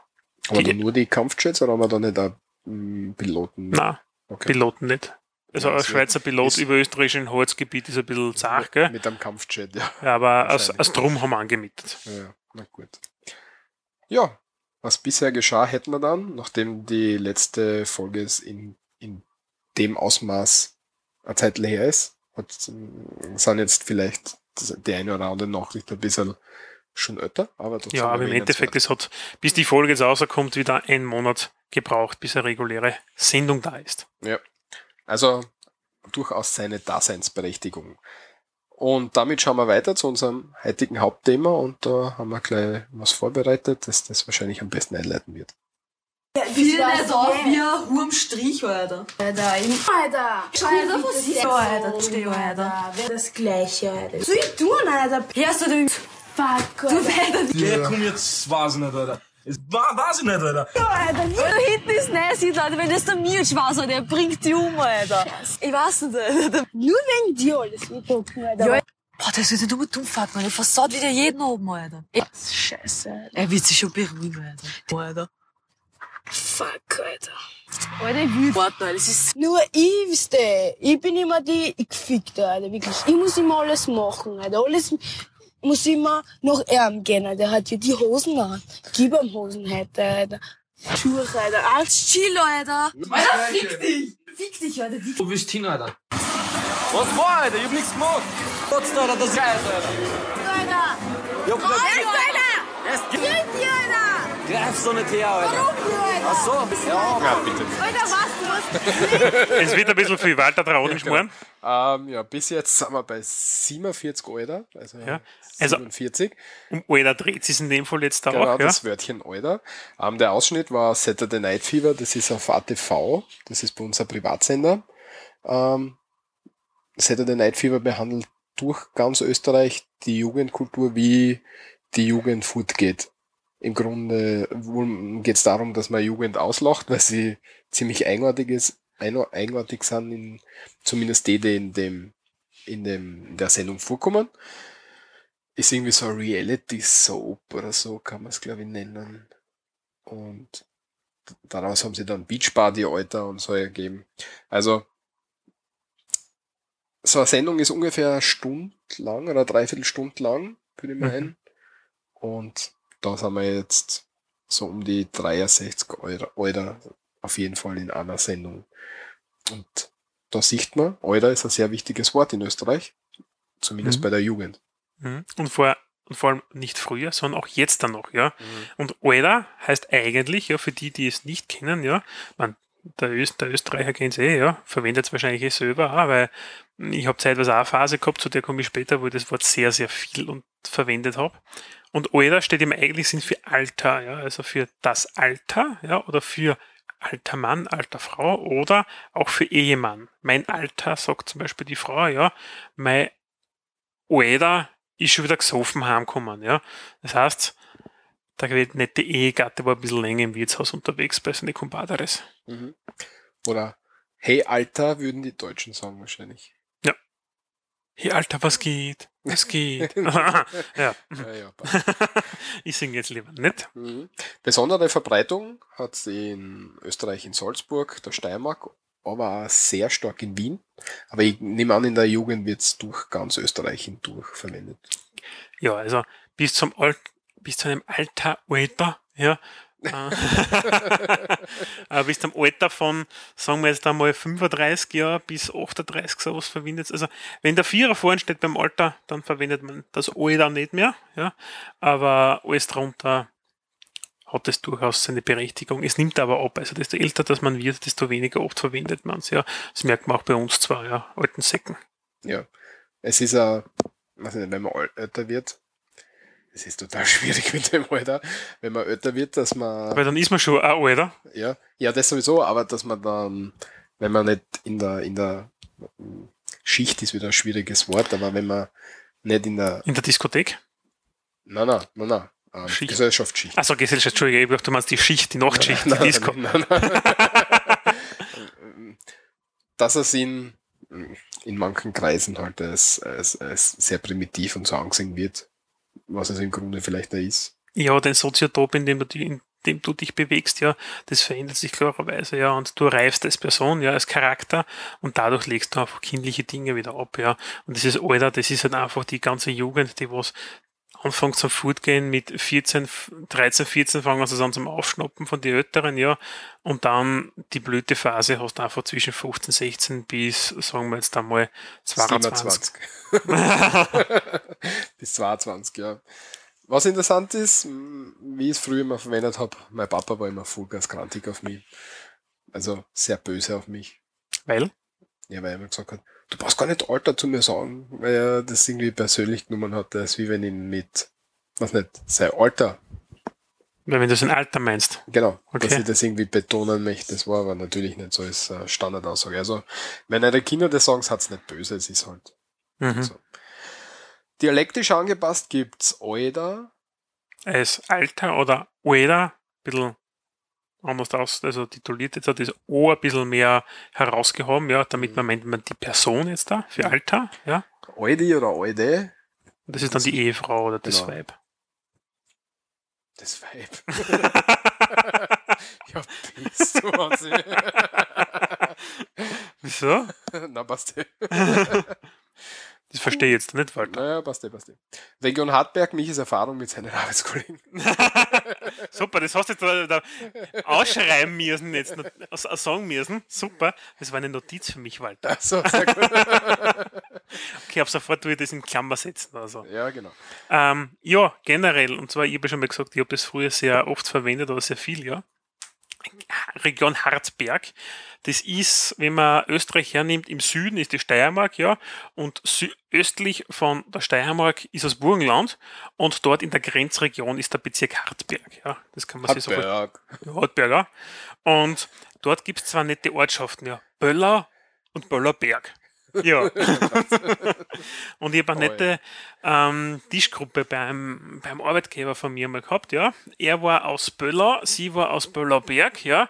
Aber Die- nur die Kampfjets oder haben wir da nicht auch mm, Piloten? Nein, okay. Piloten nicht. Also Ja, ein wird- Schweizer Pilot über österreichischen Holzgebiet ist ein bisschen zart, gell? Mit einem Kampfjet, ja. Ja, aber als, als Drum haben wir angemietet. Ja, na gut. Ja, was bisher geschah, hätten wir dann, nachdem die letzte Folge in, in dem Ausmaß eine Zeit her ist, hat, äh, sind jetzt vielleicht die eine oder andere Nachricht ein bisschen schon älter, aber Ja, aber im Endeffekt, es hat, bis die Folge jetzt rauskommt, wieder einen Monat gebraucht, bis eine reguläre Sendung da ist. Also durchaus seine Daseinsberechtigung. Und damit schauen wir weiter zu unserem heutigen Hauptthema und da haben wir gleich was vorbereitet, das das wahrscheinlich am besten einleiten wird. Viel nicht auf wie ein Hurm Strich, Alter. Alter, ich, Alter. Alter, was ist da, Alter? Steh, Alter. Wäre das gleiche, Alter. So ich tun, Alter. Hörst du den Fuck, Du Alter. Alter, Ja, komm jetzt, weiß ich nicht, Alter. Es war, weiß ich nicht, Alter. Alter, wie da hinten ist nice, Alter. Wenn das der Milch war, so, der bringt die um, Alter. Ich weiß nicht, Alter. nur wegen dir alles mitgucken, Alter. Ja. Boah, der sollte nur dumm fahren, man. Der versaut wieder jeden oben, Alter. Scheiße, Alter. Er wird sich schon beruhigen, Alter. Alter. Fuck, Alter. Alter, ich will. Warte, Alter, das ist Nur ich, wisste, ich bin immer die Gefickte, Alter, wirklich. Ich muss immer alles machen, Alter. Alles muss immer nach ihm gehen, Alter. Der hat ja die Hosen an. Gib ihm Hosen heute, Alter. Schuhe, Alter. Alles chill, Alter. Alter, fick dich. Fick dich, Alter. Du bist hin, Alter. Was war, Alter? Ich hab nichts gemacht. Gott, Alter, das ist geil, Alter. Alter. Ich hab gesagt, Alter. erst Gib dir, Alter. Greif so nicht her, Alter. Warum, Alter? Ach so, ja. Ja, bitte. Alter, was? Du hast Es wird ein bisschen viel Walter Traut im Schmoren. Ähm, ja, bis jetzt sind wir bei 47 Alter, also, Ja. Also- 47. Um Alter dreht sich in dem Fall jetzt da Genau, auch, ja. das Wörtchen Alter. Ähm, der Ausschnitt war Saturday Night Fever, das ist auf ATV, das ist bei uns ein Privatsender. Ähm, Saturday Night Fever behandelt durch ganz Österreich die Jugendkultur, wie die Jugend fortgeht. Im Grunde geht es darum, dass man Jugend auslacht, weil sie ziemlich eigenartig ist. eigenartig sind, in, zumindest die, die in dem, in dem, in der Sendung vorkommen, ist irgendwie so ein Reality Soap oder so, kann man es glaube ich nennen. Und daraus haben sie dann Beach Party Alter und so ergeben. Also, so eine Sendung ist ungefähr eine Stunde lang oder dreiviertel Stunde lang, würde ich meinen. Und da sind wir jetzt so um die 63 Euro, Euro auf jeden Fall in einer Sendung. Und da sieht man, Euro ist ein sehr wichtiges Wort in Österreich, zumindest Mhm. bei der Jugend. Mhm. Und vor, und vor allem nicht früher, sondern auch jetzt dann noch, ja. Und Alter heißt eigentlich, ja, für die, die es nicht kennen, ja, man, der, Öst, der Österreicher kennt es eh, ja, verwendet es wahrscheinlich eh selber auch, weil ich habe zeitweise auch eine Phase gehabt, zu der komme ich später, wo ich das Wort sehr, sehr viel und verwendet habe. Und Alter steht im eigentlichen Sinn für Alter, ja, also für das Alter, ja, oder für alter Mann, alter Frau oder auch für Ehemann. Mein Alter, sagt zum Beispiel die Frau, ja, mein Alter ist schon wieder gesoffen heimgekommen, ja. Das heißt, der nette Ehegatte war ein bisschen länger im Wirtshaus unterwegs bei seinen Compadres. Mhm. Oder Hey Alter, würden die Deutschen sagen wahrscheinlich. Hey Alter, was geht? Was geht? ja, Ja, ja, ich singe jetzt lieber nicht. Mhm. Besondere Verbreitung hat es in Österreich in Salzburg, der Steiermark, aber auch sehr stark in Wien. Aber ich nehme an, in der Jugend wird es durch ganz Österreich hindurch verwendet. Ja, also bis zum Alt, bis zu einem Alter, Alter, ja. äh, äh, bis zum Alter von, sagen wir jetzt einmal 35 Jahre bis 38 sowas verwendet. Also wenn der Vierer vorne steht beim Alter, dann verwendet man das Alter nicht mehr, ja. Aber alles drunter hat es durchaus seine Berechtigung. Es nimmt aber ab. Also desto älter das man wird, desto weniger oft verwendet man es, ja. Das merkt man auch bei uns zwar, ja, alten Säcken. Ja. Es ist weiß nicht, wenn man älter wird, es ist total schwierig mit dem Alter, wenn man älter wird, dass man Weil dann ist man schon ein Alter. Ja, ja, das sowieso, aber dass man dann, wenn man nicht in der, in der Schicht ist wieder ein schwieriges Wort, aber wenn man nicht in der, In der Diskothek. nein, nein, nein, nein, ähm, Schicht. Gesellschaftsschicht. Achso, Gesellschaft, Entschuldige, ich dachte, du meinst die Schicht, die Nachtschicht, die Nein, Disco. nein, nein. Dass es in, in manchen Kreisen halt als, als, als sehr primitiv und so angesehen wird, was es im Grunde vielleicht da ist. Ja, dein Soziotop, in dem du, in dem du dich bewegst, ja, das verändert sich klarerweise, ja, und du reifst als Person, ja, als Charakter und dadurch legst du einfach kindliche Dinge wieder ab, ja. Und dieses Alter, das ist halt einfach die ganze Jugend, die was anfängt zum Fortgehen mit 14, 13, 14 fangen sie an zum Aufschnappen von den Älteren, ja, und dann die Blütephase hast du einfach zwischen 15, 16 bis, sagen wir jetzt einmal, 22. 27. Bis 22, ja. Was interessant ist, wie ich es früher immer verwendet habe, mein Papa war immer vollgaskrantig auf mich. Also sehr böse auf mich. Weil? Ja, weil er immer gesagt hat, du brauchst gar nicht Alter zu mir sagen, weil er das irgendwie persönlich genommen hat. Das ist wie wenn ihn mit, was nicht, sein Alter, wenn du sein Alter meinst. genau, dass Okay. ich das irgendwie betonen möchte. Das war aber natürlich nicht so als äh, Standardaussage. Also, wenn eure Kinder das sagen, hat's nicht böse, es ist halt Mhm. so. Dialektisch angepasst gibt's Alter, als Alter oder ein bisschen anders aus, also tituliert jetzt hat das O ein bisschen mehr herausgehoben, ja, damit man meint man die Person jetzt da für Alter, ja. Aldi oder Alde, das ist dann die Ehefrau oder das Genau. Weib. das Weib. ja, bist du was? Wieso? Na, passt eh. Das verstehe ich jetzt nicht, Walter. Naja, passt eh, passt eh. Region Hartberg, Michis Erfahrung mit seinen Arbeitskollegen. Super, das hast du jetzt da, da ausschreiben müssen, jetzt äh, sagen müssen. Super, das war eine Notiz für mich, Walter. Also, sehr gut. Okay, ab sofort tue ich das in Klammer setzen. Also. ja, genau. Ähm, ja, generell, und zwar, ich habe ja schon mal gesagt, ich habe das früher sehr oft verwendet, oder sehr viel, ja. Region Harzberg. Das ist, wenn man Österreich hernimmt, im Süden ist die Steiermark, ja, und östlich von der Steiermark ist das Burgenland und dort in der Grenzregion ist der Bezirk Hartberg, ja. Das kann man sich so vorstellen. Hartberg. Hartberger. Und dort gibt es zwar nette Ortschaften, ja. Böller und Böllerberg. Ja. und ich habe eine nette ähm, Tischgruppe beim, beim Arbeitgeber von mir mal gehabt, ja. Er war aus Böller, sie war aus Böllerberg, ja.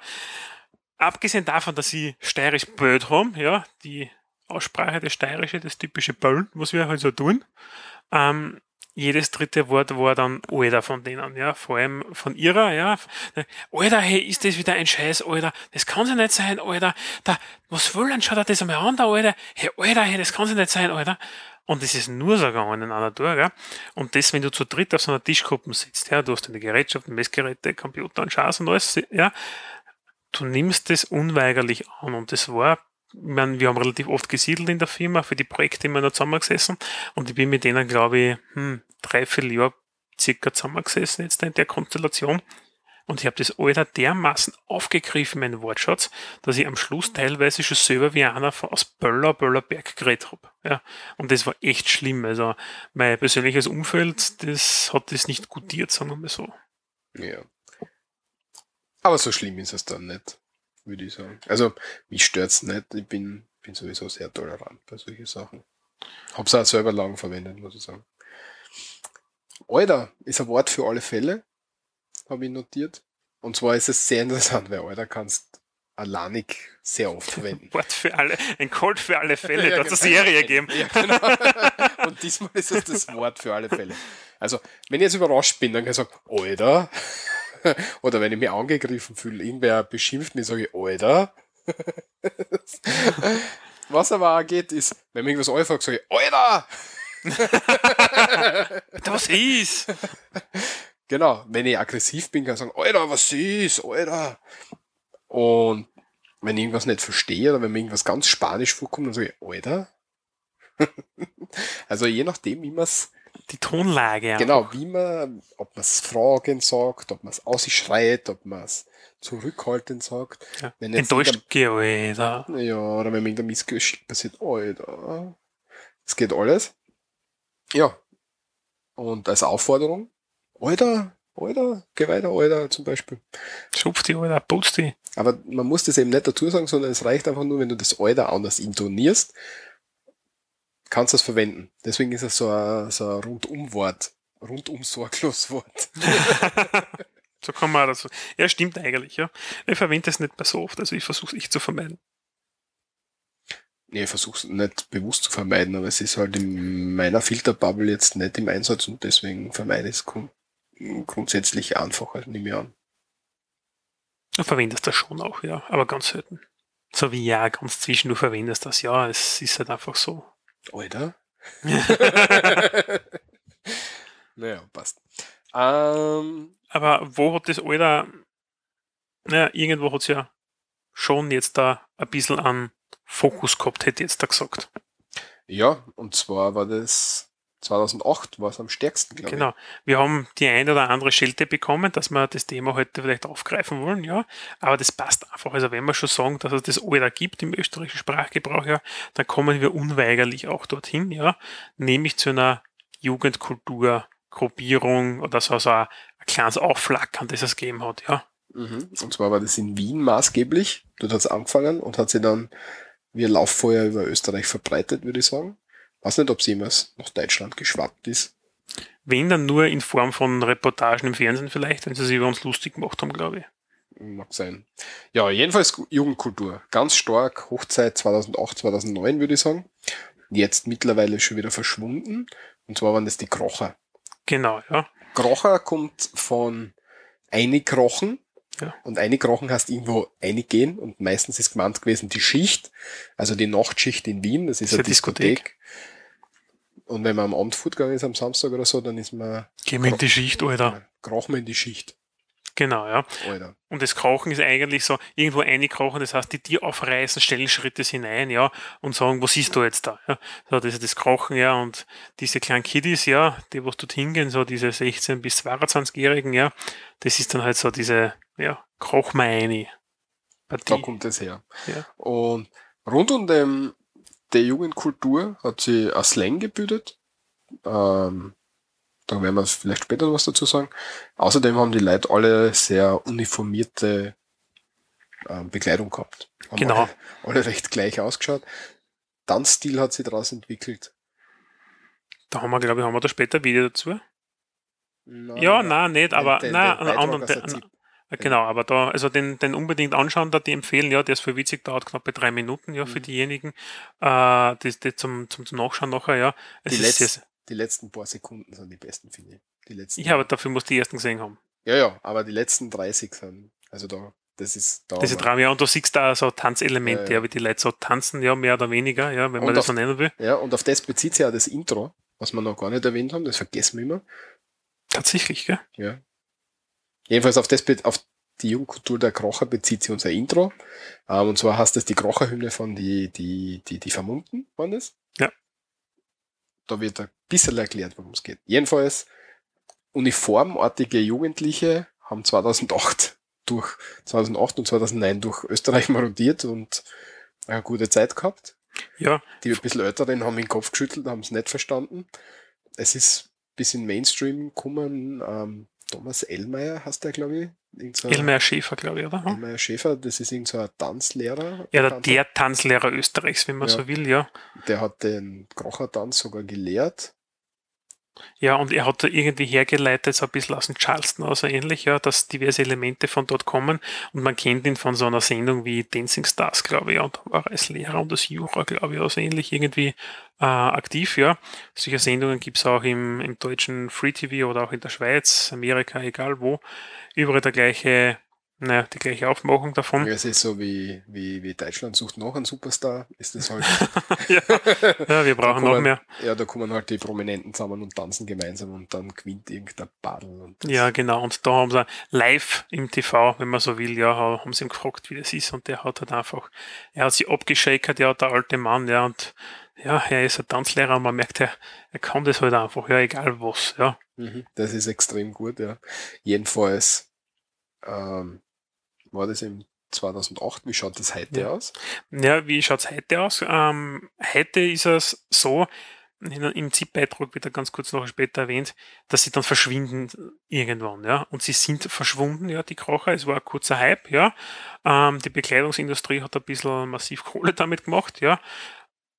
abgesehen davon, dass sie steirisch Böd haben, ja, die Aussprache, das steirische, das typische Böllen, was wir halt so tun, ähm, jedes dritte Wort war dann Alter von denen, ja, vor allem von ihrer, ja. Alter, hey, ist das wieder ein Scheiß, Alter, das kann ja nicht sein, Alter, da, was will denn, schaut er das einmal an, da, Alter, hey, Alter, hey, das kann ja nicht sein, Alter. Und es ist nur so gegangen in einer Tour, ja. Und das, wenn du zu dritt auf so einer Tischgruppe sitzt, ja, du hast deine Gerätschaften, Messgeräte, Computer und Schaß und alles, ja, du nimmst das unweigerlich an. Und das war, ich meine, wir haben relativ oft gesiedelt in der Firma, für die Projekte immer noch zusammengesessen. Und ich bin mit denen, glaube ich, hm, drei, vier Jahre circa zusammengesessen jetzt in der Konstellation. Und ich habe das Alter dermaßen aufgegriffen, mein Wortschatz, dass ich am Schluss teilweise schon selber wie einer aus Böller, Böllerberg geredet habe. Ja. Und das war echt schlimm. Also mein persönliches Umfeld, das hat das nicht gutiert, sagen wir mal so. Ja. Aber so schlimm ist es dann nicht, würde ich sagen. Also, mich stört's nicht. Ich bin, bin sowieso sehr tolerant bei solchen Sachen. Hab's auch selber lang verwendet, muss ich sagen. Alter ist ein Wort für alle Fälle, habe ich notiert. Und zwar ist es sehr interessant, weil Alter kannst alleinig sehr oft verwenden. Wort für alle, ein Code für alle Fälle, Ja, da es eine genau. Serie gegeben. Ja, genau. Und diesmal ist es das Wort für alle Fälle. Also, wenn ich jetzt überrascht bin, dann kann ich sagen, Alter. Oder wenn ich mich angegriffen fühle, irgendwer beschimpft mich, sage ich, Alter. Was aber auch geht, ist, wenn mir irgendwas anfängt, sage ich, Alter! Was ist? Genau, wenn ich aggressiv bin, kann ich sagen, Alter, was ist, Alter? Und wenn ich irgendwas nicht verstehe oder wenn mir irgendwas ganz Spanisch vorkommt, dann sage ich, Alter? also je nachdem, wie man es Die Tonlage. ja. Genau, wie man, ob man es Fragen sagt, ob man es ausschreit, ob man es zurückhaltend sagt. Ja. Wenn Enttäuscht irgendein- Ja, oder wenn mir irgendein Missgeschick passiert, Alter. Es geht alles. Ja. Und als Aufforderung, Alter, Alter, geh weiter, Alter, zum Beispiel. Schupf die, Alter, putz die. Aber man muss das eben nicht dazu sagen, sondern es reicht einfach nur, wenn du das Alter anders intonierst, kannst du es verwenden. Deswegen ist es so ein, so ein Rundumwort. Rundum sorglos Wort. So kann man auch dazu. Ja, stimmt eigentlich, ja. Ich verwende es nicht mehr so oft, also ich versuche es echt zu vermeiden. Nee, ich versuche es nicht bewusst zu vermeiden, aber es ist halt in meiner Filterbubble jetzt nicht im Einsatz und deswegen vermeide ich es grund grundsätzlich einfacher, nehme ich an. Du verwendest das schon auch, ja, aber ganz selten. So wie ja, ganz zwischen, du verwendest das, ja, es ist halt einfach so. Alter? naja, passt. Ähm, Aber wo hat das Alter, naja, irgendwo hat es ja schon jetzt da ein bisschen an Fokus gehabt, hätte ich jetzt da gesagt. ja, und zwar war das 2008, war es am stärksten, glaube Genau. Wir haben die ein oder andere Schelte bekommen, dass wir das Thema heute vielleicht aufgreifen wollen, ja. Aber das passt einfach. Also wenn wir schon sagen, dass es das Alter gibt im österreichischen Sprachgebrauch, ja, dann kommen wir unweigerlich auch dorthin, ja. Nämlich zu einer Jugendkulturgruppierung oder so, so ein, ein kleines Aufflackern, das es gegeben hat, ja. ich. Mhm. Und zwar war das in Wien maßgeblich. Dort hat es angefangen und hat sie dann wie ein Lauffeuer über Österreich verbreitet, würde ich sagen. Weiß nicht, ob sie jemals nach Deutschland geschwappt ist. Wenn dann nur in Form von Reportagen im Fernsehen vielleicht, wenn sie sich über uns lustig gemacht haben, glaube ich. Mag sein. Ja, jedenfalls Jugendkultur. Ganz stark. Hochzeit 2008, 2009 würde ich sagen. Jetzt mittlerweile schon wieder verschwunden. Und zwar waren das die Krocher. Genau, ja. Krocher kommt von Einigrochen. Ja. Und Einigrochen heißt irgendwo eingehen. Und meistens ist gemeint gewesen die Schicht. Also die Nachtschicht in Wien. Das ist Ist eine eine Diskothek. Diskothek. Und wenn man am Abend fortgegangen ist am Samstag oder so, dann ist man, Gehen wir in die Schicht, Alter. krochen wir in die Schicht. Genau, ja. Alter. Und das Krochen ist eigentlich so, irgendwo einkrochen, das heißt, die Tier aufreißen, stellen Schritte hinein, ja, und sagen, was siehst du jetzt da? Ja, so, das ist das Krochen, ja, und diese kleinen Kiddies, ja, die, was dort hingehen, so diese 16- bis 22-Jährigen, ja, das ist dann halt so diese, ja, kroch mal eine. Da Partie. kommt es her. Ja. Und rund um dem, der Jugendkultur hat sie ein Slang gebildet. Ähm, da werden wir vielleicht später noch was dazu sagen. Außerdem haben die Leute alle sehr uniformierte ähm, Bekleidung gehabt. Haben Genau. Alle, alle recht gleich ausgeschaut. Tanzstil hat sie daraus entwickelt. Da haben wir, glaube ich, haben wir da später ein Video dazu. Nein, Ja, nein, nicht, aber, den- nein, den einen anderen. Äh, Genau, aber da, also den, den unbedingt anschauen, da die empfehlen, ja, der ist voll witzig, dauert knappe drei Minuten, ja, Mhm. für diejenigen, äh, die, die zum, zum, zum Nachschauen nachher, ja. Es Die, ist letz, die letzten paar Sekunden sind die besten, finde ich. Die letzten, ja, aber dafür musst du die ersten gesehen haben. ja, ja, aber die letzten 30 sind, also da, das ist da. Diese haben wir- Traum, ja, und du siehst da so Tanzelemente, Ja, ja, wie die Leute so tanzen, ja, mehr oder weniger, ja, wenn Und man das auf- so nennen will. Ja, und auf das bezieht sich ja das Intro, was wir noch gar nicht erwähnt haben, das vergessen wir immer. Tatsächlich, gell? Ja. Jedenfalls auf das, auf die Jugendkultur der Krocher bezieht sich unser Intro. Ähm, und zwar heißt das die Krocherhymne von die, die, die, die Vermummten, waren das? Ja. Da wird ein bisschen erklärt, worum es geht. Jedenfalls, uniformartige Jugendliche haben 2008 durch, 2008 und 2009 durch Österreich marodiert und eine gute Zeit gehabt. Ja, Die ein bisschen Älteren haben den Kopf geschüttelt, haben es nicht verstanden. Es ist bis in Mainstream gekommen. Ähm, Thomas Ellmeier heißt der, glaube ich. So Elmer Schäfer, glaube ich, oder? Hm? Elmeier Schäfer, das ist irgend so ein Tanzlehrer. Ja, der, der Tanzlehrer Österreichs, wenn man Ja. so will, ja. der hat den Krochertanz sogar gelehrt. Ja, und er hat irgendwie hergeleitet, so ein bisschen aus dem Charleston aus, so ähnlich, ja, dass diverse Elemente von dort kommen und man kennt ihn von so einer Sendung wie Dancing Stars, glaube ich, und war als Lehrer und als Jura, glaube ich, auch so ähnlich irgendwie äh, aktiv, ja. Solche Sendungen gibt's auch im, im deutschen Free TV oder auch in der Schweiz, Amerika, egal wo, überall der gleiche, naja, die gleiche Aufmachung davon. Es ist so wie, wie, wie Deutschland sucht noch einen Superstar, ist das halt. ja. ja, wir brauchen Da noch kommen- mehr. Ja, da kommen halt die Prominenten zusammen und tanzen gemeinsam und dann gewinnt irgendein Badel. Ja, genau. Und da haben sie live im TV, wenn man so will, ja, haben sie ihn gefragt, wie das ist. Und der hat halt einfach, er hat sich abgeschakert, ja, der alte Mann, ja, und ja, er ist ein Tanzlehrer und man merkt, er, er kann das halt einfach, ja, egal was, ja. Mhm, Das ist extrem gut, ja. Jedenfalls ähm, war das im 2008. Wie schaut das heute Ja. aus? Ja, wie schaut's heute aus? Ähm, heute ist es so, im ZIP-Beitrag wird er ganz kurz noch später erwähnt, dass sie dann verschwinden irgendwann, ja. Und sie sind verschwunden, ja, die Krocher. Es war ein kurzer Hype, ja. Ähm, die Bekleidungsindustrie hat ein bisschen massiv Kohle damit gemacht, ja.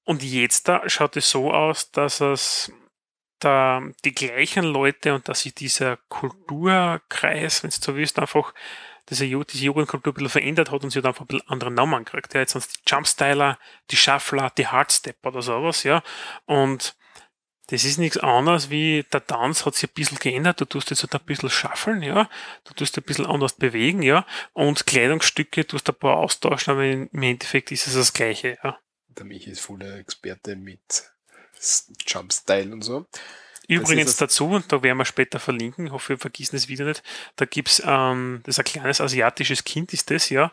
Und jetzt da schaut es so aus, dass es da die gleichen Leute und dass sich dieser Kulturkreis, wenn du so willst, einfach diese, diese Jugendkultur ein bisschen verändert hat und sie hat einfach ein bisschen andere Namen gekriegt. Ja, jetzt sind es die Jumpstyler, die Shuffler, die Hardstepper oder sowas, ja. Und das ist nichts anderes wie der Tanz hat sich ein bisschen geändert. Du tust jetzt halt ein bisschen schaffeln, ja. Du tust ein bisschen anders bewegen, ja. Und Kleidungsstücke tust ein paar austauschen, aber im Endeffekt ist es das Gleiche, ja. Der Michi ist voller Experte mit Jumpstyle und so. Übrigens dazu, und da werden wir später verlinken, ich hoffe, wir vergessen es wieder nicht, da gibt's ähm, das ist ein kleines asiatisches Kind ist das, ja,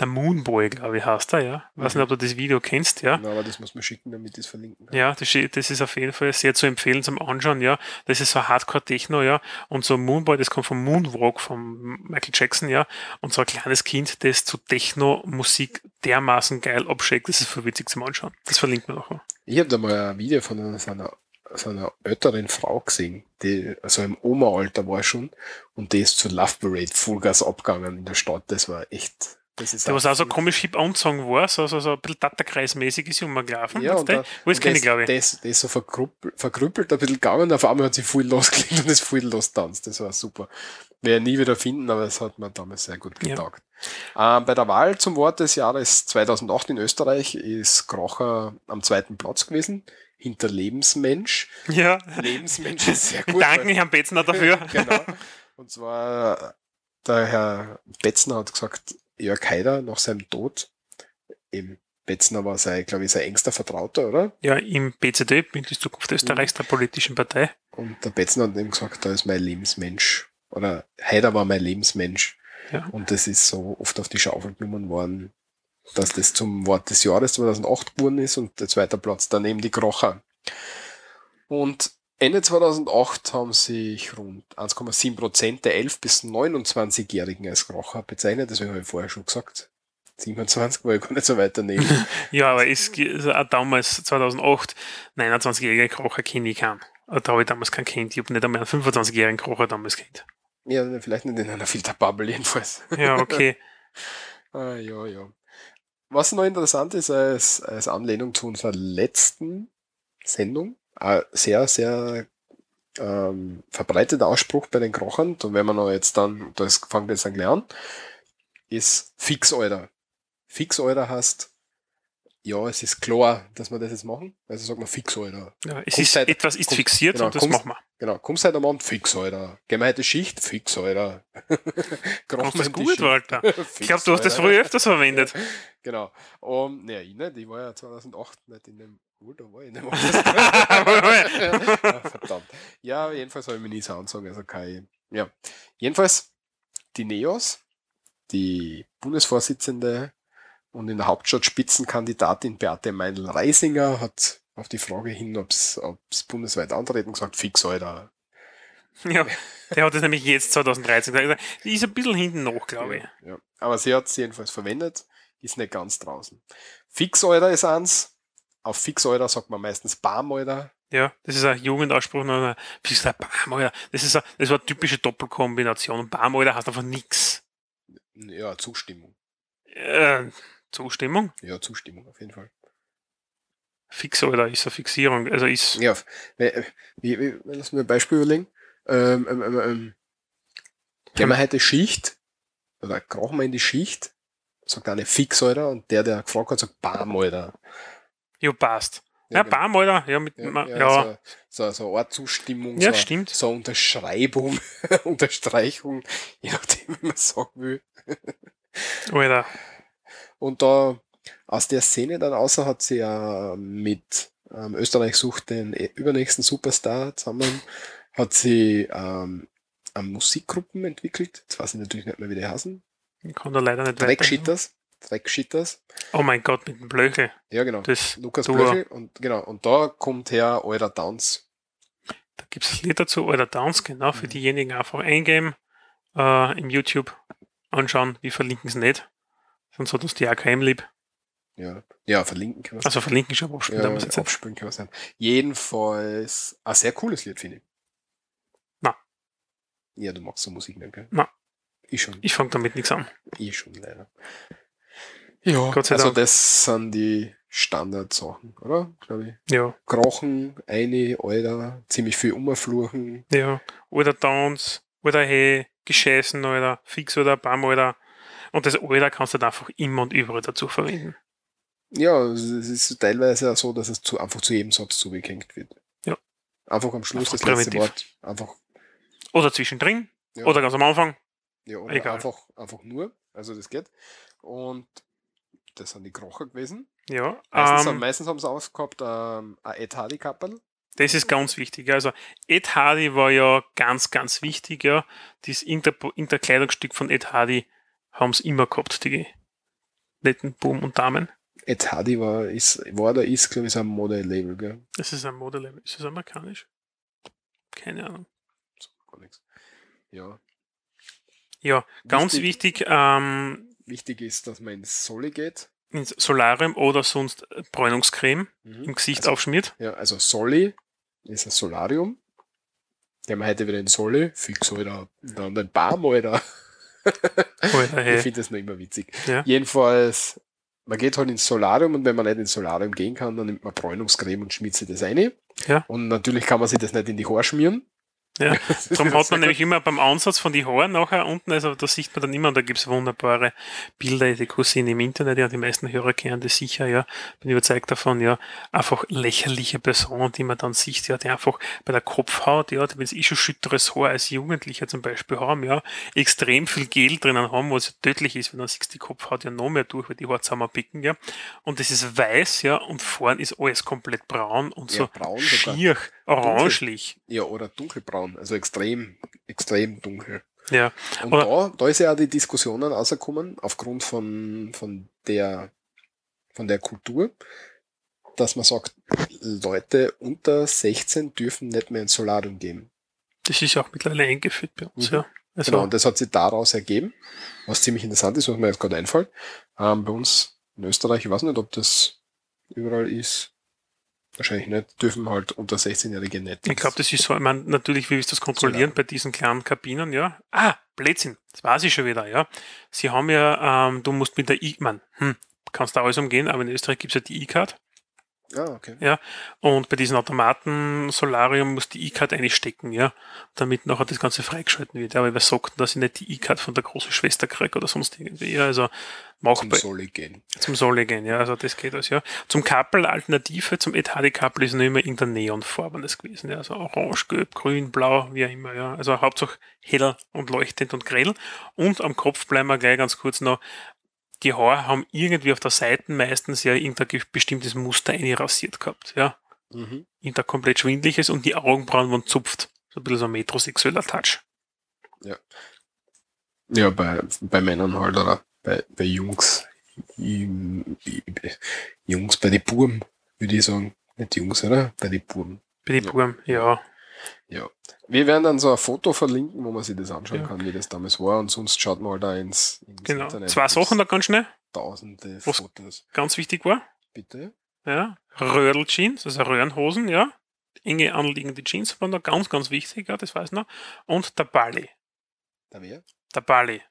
der Moonboy, glaube ich, heißt er, ja. Ich weiß Mhm. nicht, ob du das Video kennst, ja. Na, aber das muss man schicken, damit ich es verlinken kann. Ja, das, ist- das ist auf jeden Fall sehr zu empfehlen zum Anschauen, ja. Das ist so Hardcore-Techno, ja. Und so Moonboy, das kommt vom Moonwalk von Michael Jackson, ja. Und so ein kleines Kind, das zu Techno-Musik dermaßen geil abschickt, das ist voll witzig zum Anschauen. Das verlinkt man nachher. Ich habe da mal ein Video von einer, so einer, älteren Frau gesehen, die also im Oma-Alter war schon und die ist zur Love Parade Vollgas abgegangen in der Stadt. Das war echt. Das ist Der, was auch so komisch hip anzogen war, so, so, so ein bisschen Tatterkreismäßig ist rumgelaufen. Ja, und da, Wo ist keine, das, glaube ich. Das, das ist so verkrüppelt, verkrüppelt ein bisschen gegangen, auf einmal hat sie voll losgelegt und ist voll lostanzt. Das war super. Werde ich nie wieder finden, aber es hat mir damals sehr gut Ja. getaugt. Ähm, bei der Wahl zum Wort des Jahres 2008 in Österreich ist Krocher am zweiten Platz gewesen, hinter Lebensmensch. Ja. Lebensmensch ist sehr gut. Danke, Herrn Betzner, dafür. genau. Und zwar, der Herr Betzner hat gesagt, Jörg Haider nach seinem Tod, eben Betzner war sein, glaube ich, sein engster Vertrauter, oder? Ja, im BCD, Bündnis Zukunft Österreichs, der politischen Partei. Und der Betzner hat ihm gesagt, da ist mein Lebensmensch. Oder Haider war mein Lebensmensch. Ja. Und das ist so oft auf die Schaufel genommen worden, dass das zum Wort des Jahres 2008 geworden ist und der zweite Platz daneben die Krocher. Und Ende 2008 haben sich rund 1,7 Prozent der 11- bis 29-Jährigen als Krocher bezeichnet. Deswegen habe ich vorher schon gesagt. 27 war ich gar nicht so weit daneben. Ja, aber es, also auch damals, 2008, 29-jährige Krocher kenne ich keinen. Äh, Da habe ich damals keinen kennt. Ich habe nicht einmal einen 25-jährigen Krocher damals kennt. ja, vielleicht nicht in einer Filterbubble jedenfalls. Ja, okay. Ah, ja, ja. Was noch interessant ist, als, als Anlehnung zu unserer letzten Sendung, eine sehr, sehr ähm, verbreiteter Ausspruch bei den Krochern, da werden wir noch jetzt dann, das fängt jetzt an, ist Fix, Alter. Fix, Alter heißt, ja, es ist klar, dass wir das jetzt machen. Also sagt man Fix, Alter. Ja, es Kommst ist, halt- etwas ist kommst- fixiert genau, und das kommst- machen wir. Genau, kommst heute am Abend, Fix, Alter. Gehen wir heute Schicht, Fix, Alter. Krochen das gut, Schicht. Walter. Fix, Ich glaube, du hast das früher öfters verwendet. Genau. Um, naja, ich nicht. Ich war ja 2008 nicht in dem. Oh, da war ich nicht. Ah, Verdammt. Ja, jedenfalls habe ich mich nie so angezogen. Also kein. Ja. Jedenfalls, die Neos, die Bundesvorsitzende und in der Hauptstadt Spitzenkandidatin Beate Meindl-Reisinger hat auf die Frage hin, ob es bundesweit antreten, gesagt, fix, Alter. Ja, der hat das nämlich jetzt 2013 gesagt. Die ist ein bisschen hinten noch, glaube ich. Ja. Aber sie hat es jedenfalls verwendet, ist nicht ganz draußen. Fix, Alter ist eins. Auf Fix, Alter sagt man meistens Bam, Alter. Ja, das ist ein Jugendausspruch. Bam, Alter? Das ist, eine, das war eine typische Doppelkombination. Bam, Alter, heißt einfach nix. Ja, Zustimmung. Äh, Zustimmung? Ja, Zustimmung auf jeden Fall. Fix, Alter, ist eine Fixierung. Also ist, Ja, wie, wie, wie, lass mir ein Beispiel überlegen. Ähm, ähm, ähm, gehen wir heute Schicht, oder krachen wir in die Schicht, sagt eine Fix, Alter, und der, der gefragt hat, sagt Bam, Alter. ja, passt. Ja, genau. Bam, Alter. Ja, mit, Ja, ma- ja, ja, So, so, so eine Art Zustimmung, Ja, so, stimmt. so eine Unterschreibung, Unterstreichung, je nachdem, wie man sagen will. Alter. Und da aus der Szene dann außer hat sie ja mit ähm, Österreich sucht den äh, übernächsten Superstar zusammen, hat sie ähm, ähm, Musikgruppen entwickelt. Jetzt weiß ich natürlich nicht mehr, wie die heißen. Ich kann da leider nicht weiter. Dreckshitters. Dreckshitters. Oh mein Gott, mit dem Blöchel. Ja, genau. Das, Lukas Duo. Blöchel. Und genau. Und da kommt her eurer Tanz. Da gibt es ein Lied dazu, Alter Dance, genau, Mhm. für diejenigen einfach eingeben, äh, im YouTube anschauen, wir verlinken es nicht. Sonst hat uns die AKM lieb. Ja, ja verlinken kann man Also verlinken schon abspielen, da ja, muss jetzt abspielen kann man sein. Jedenfalls ein sehr cooles Lied, finde ich. Na. Ja, du magst so Musik nicht, gell? Na. Ich schon. Ich fange damit nichts an. Ich schon leider. Ja, Gott sei also Dank. das sind die Standardsachen, oder? Glaube ich. Ja, Krochen, eine, Alter, ziemlich viel umfluchen. ja. Oder Dance, oder Hey, Gescheißen, oder Fix oder Bam, oder. Und das Alter kannst du dann einfach immer und überall dazu verwenden. Ja, es ist teilweise auch so, dass es zu, einfach zu jedem Satz zugehängt wird. Ja. Einfach am Schluss Einfach das letzte primitiv. Wort. Einfach, Oder zwischendrin, ja, oder ganz am Anfang. ja, oder egal. einfach, einfach nur. Also das geht. Und das sind die Krocher gewesen. Ja. Meistens, haben, Ähm, meistens haben sie aufgehabt ähm, ein Ed Hardy Kappel. Das ist ganz wichtig. Also Ed Hardy war ja ganz, ganz wichtig. Ja. Das Inter Interkleidungsstück von Ed Hardy haben es immer gehabt, die netten Buben und Damen. Ed Hardy war, ist, war oder ist, glaube ich, so ein Modellabel, gell? Das ist ein Modell. Ist das amerikanisch? Keine Ahnung. Gar nichts. Ja. Ja, ganz Wichtig- wichtig, ähm, Wichtig ist, dass man ins Soli geht. ins Solarium oder sonst Bräunungscreme im Gesicht Also- aufschmiert. Ja, also Soli ist ein Solarium. Gehen wir heute wieder in Soli. Fix, Alter. Dann den Baum, Alter. Ich finde das noch immer witzig. Ja. Jedenfalls, man geht halt ins Solarium und wenn man nicht ins Solarium gehen kann, dann nimmt man Bräunungscreme und schmiert sich das rein. Ja. Und natürlich kann man sich das nicht in die Haare schmieren. Ja. Das Darum hat man nämlich immer beim Ansatz von die Haaren nachher unten, also da sieht man dann immer, und da gibt's wunderbare Bilder, die kursieren im Internet, ja, die meisten Hörer kennen das sicher, ja, bin überzeugt davon, ja, einfach lächerliche Personen, die man dann sieht, ja, die einfach bei der Kopfhaut, ja, die wenn sie eh schon schütteres Haar als Jugendliche zum Beispiel haben, ja, extrem viel Gel drinnen haben, was tödlich ist, wenn dann siehst die Kopfhaut ja noch mehr durch, weil die Haare zusammenpicken, ja, und das ist weiß, ja, und vorn ist alles komplett braun und Ja, so braun sogar. Orangelich, Ja, oder dunkelbraun, also extrem, extrem dunkel. ja, Und da, da ist ja auch die Diskussionen rausgekommen, aufgrund von, von der, von der Kultur, dass man sagt, Leute unter 16 dürfen nicht mehr ins Solarium gehen. Das ist auch mittlerweile eingeführt bei uns, Mhm. ja. Also, Genau, und das hat sich daraus ergeben, was ziemlich interessant ist, was mir jetzt gerade einfällt. Ähm, bei uns in Österreich, ich weiß nicht, ob das überall ist, wahrscheinlich nicht, dürfen halt unter 16-Jährige nicht. ich glaube, das ist so, ich meine, natürlich, wie ist das kontrollieren bei diesen kleinen Kabinen, ja. Ah, Blödsinn, das weiß ich schon wieder, ja. Sie haben ja, ähm, du musst mit der E, man, hm, kannst da alles umgehen, aber in Österreich gibt's ja die E-Card. Ah, okay. Ja, und bei diesem Automaten Solarium muss die E-Card einstecken, ja, damit nachher das Ganze freigeschalten wird. Ja, aber wer sagt, dass ich nicht die E-Card von der großen Schwester kriege oder sonst irgendwie. Ja, also Zum machbar. Solle gehen. Zum Solle gehen, ja, also das geht alles, ja. Zum Kappel, Alternative zum ETHD-Kappel ist noch immer irgendein Neonfarbenes gewesen, ja, also orange, gelb, grün, blau, wie auch immer, ja. Also Hauptsache hell und leuchtend und grell. Und am Kopf bleiben wir gleich ganz kurz noch, die Haare haben irgendwie auf der Seite meistens ja irgendein ge- bestimmtes Muster einrasiert gehabt, ja. Mhm. Irgendein komplett schwindliches und die Augenbrauen waren zupft. So ein bisschen so ein metrosexueller Touch. Ja, bei, bei Männern halt, oder? Bei, bei Jungs. Jungs, bei den Burm, würde ich sagen. Nicht Jungs, oder? Bei den Burm. Bei den Ja. Buben, ja. Ja. Wir werden dann so ein Foto verlinken, wo man sich das anschauen Ja. kann, wie das damals war. Und sonst schaut mal da ins, ins Genau. Internet. Zwei Sachen da ganz schnell, Tausende Was- Fotos. ganz wichtig war. Bitte? Ja. Röhrl-Jeans, also Röhrenhosen, ja. Enge anliegende Jeans waren da ganz, ganz wichtig, ja, das weiß ich noch. Und der Balli. Da wer? Der Balli.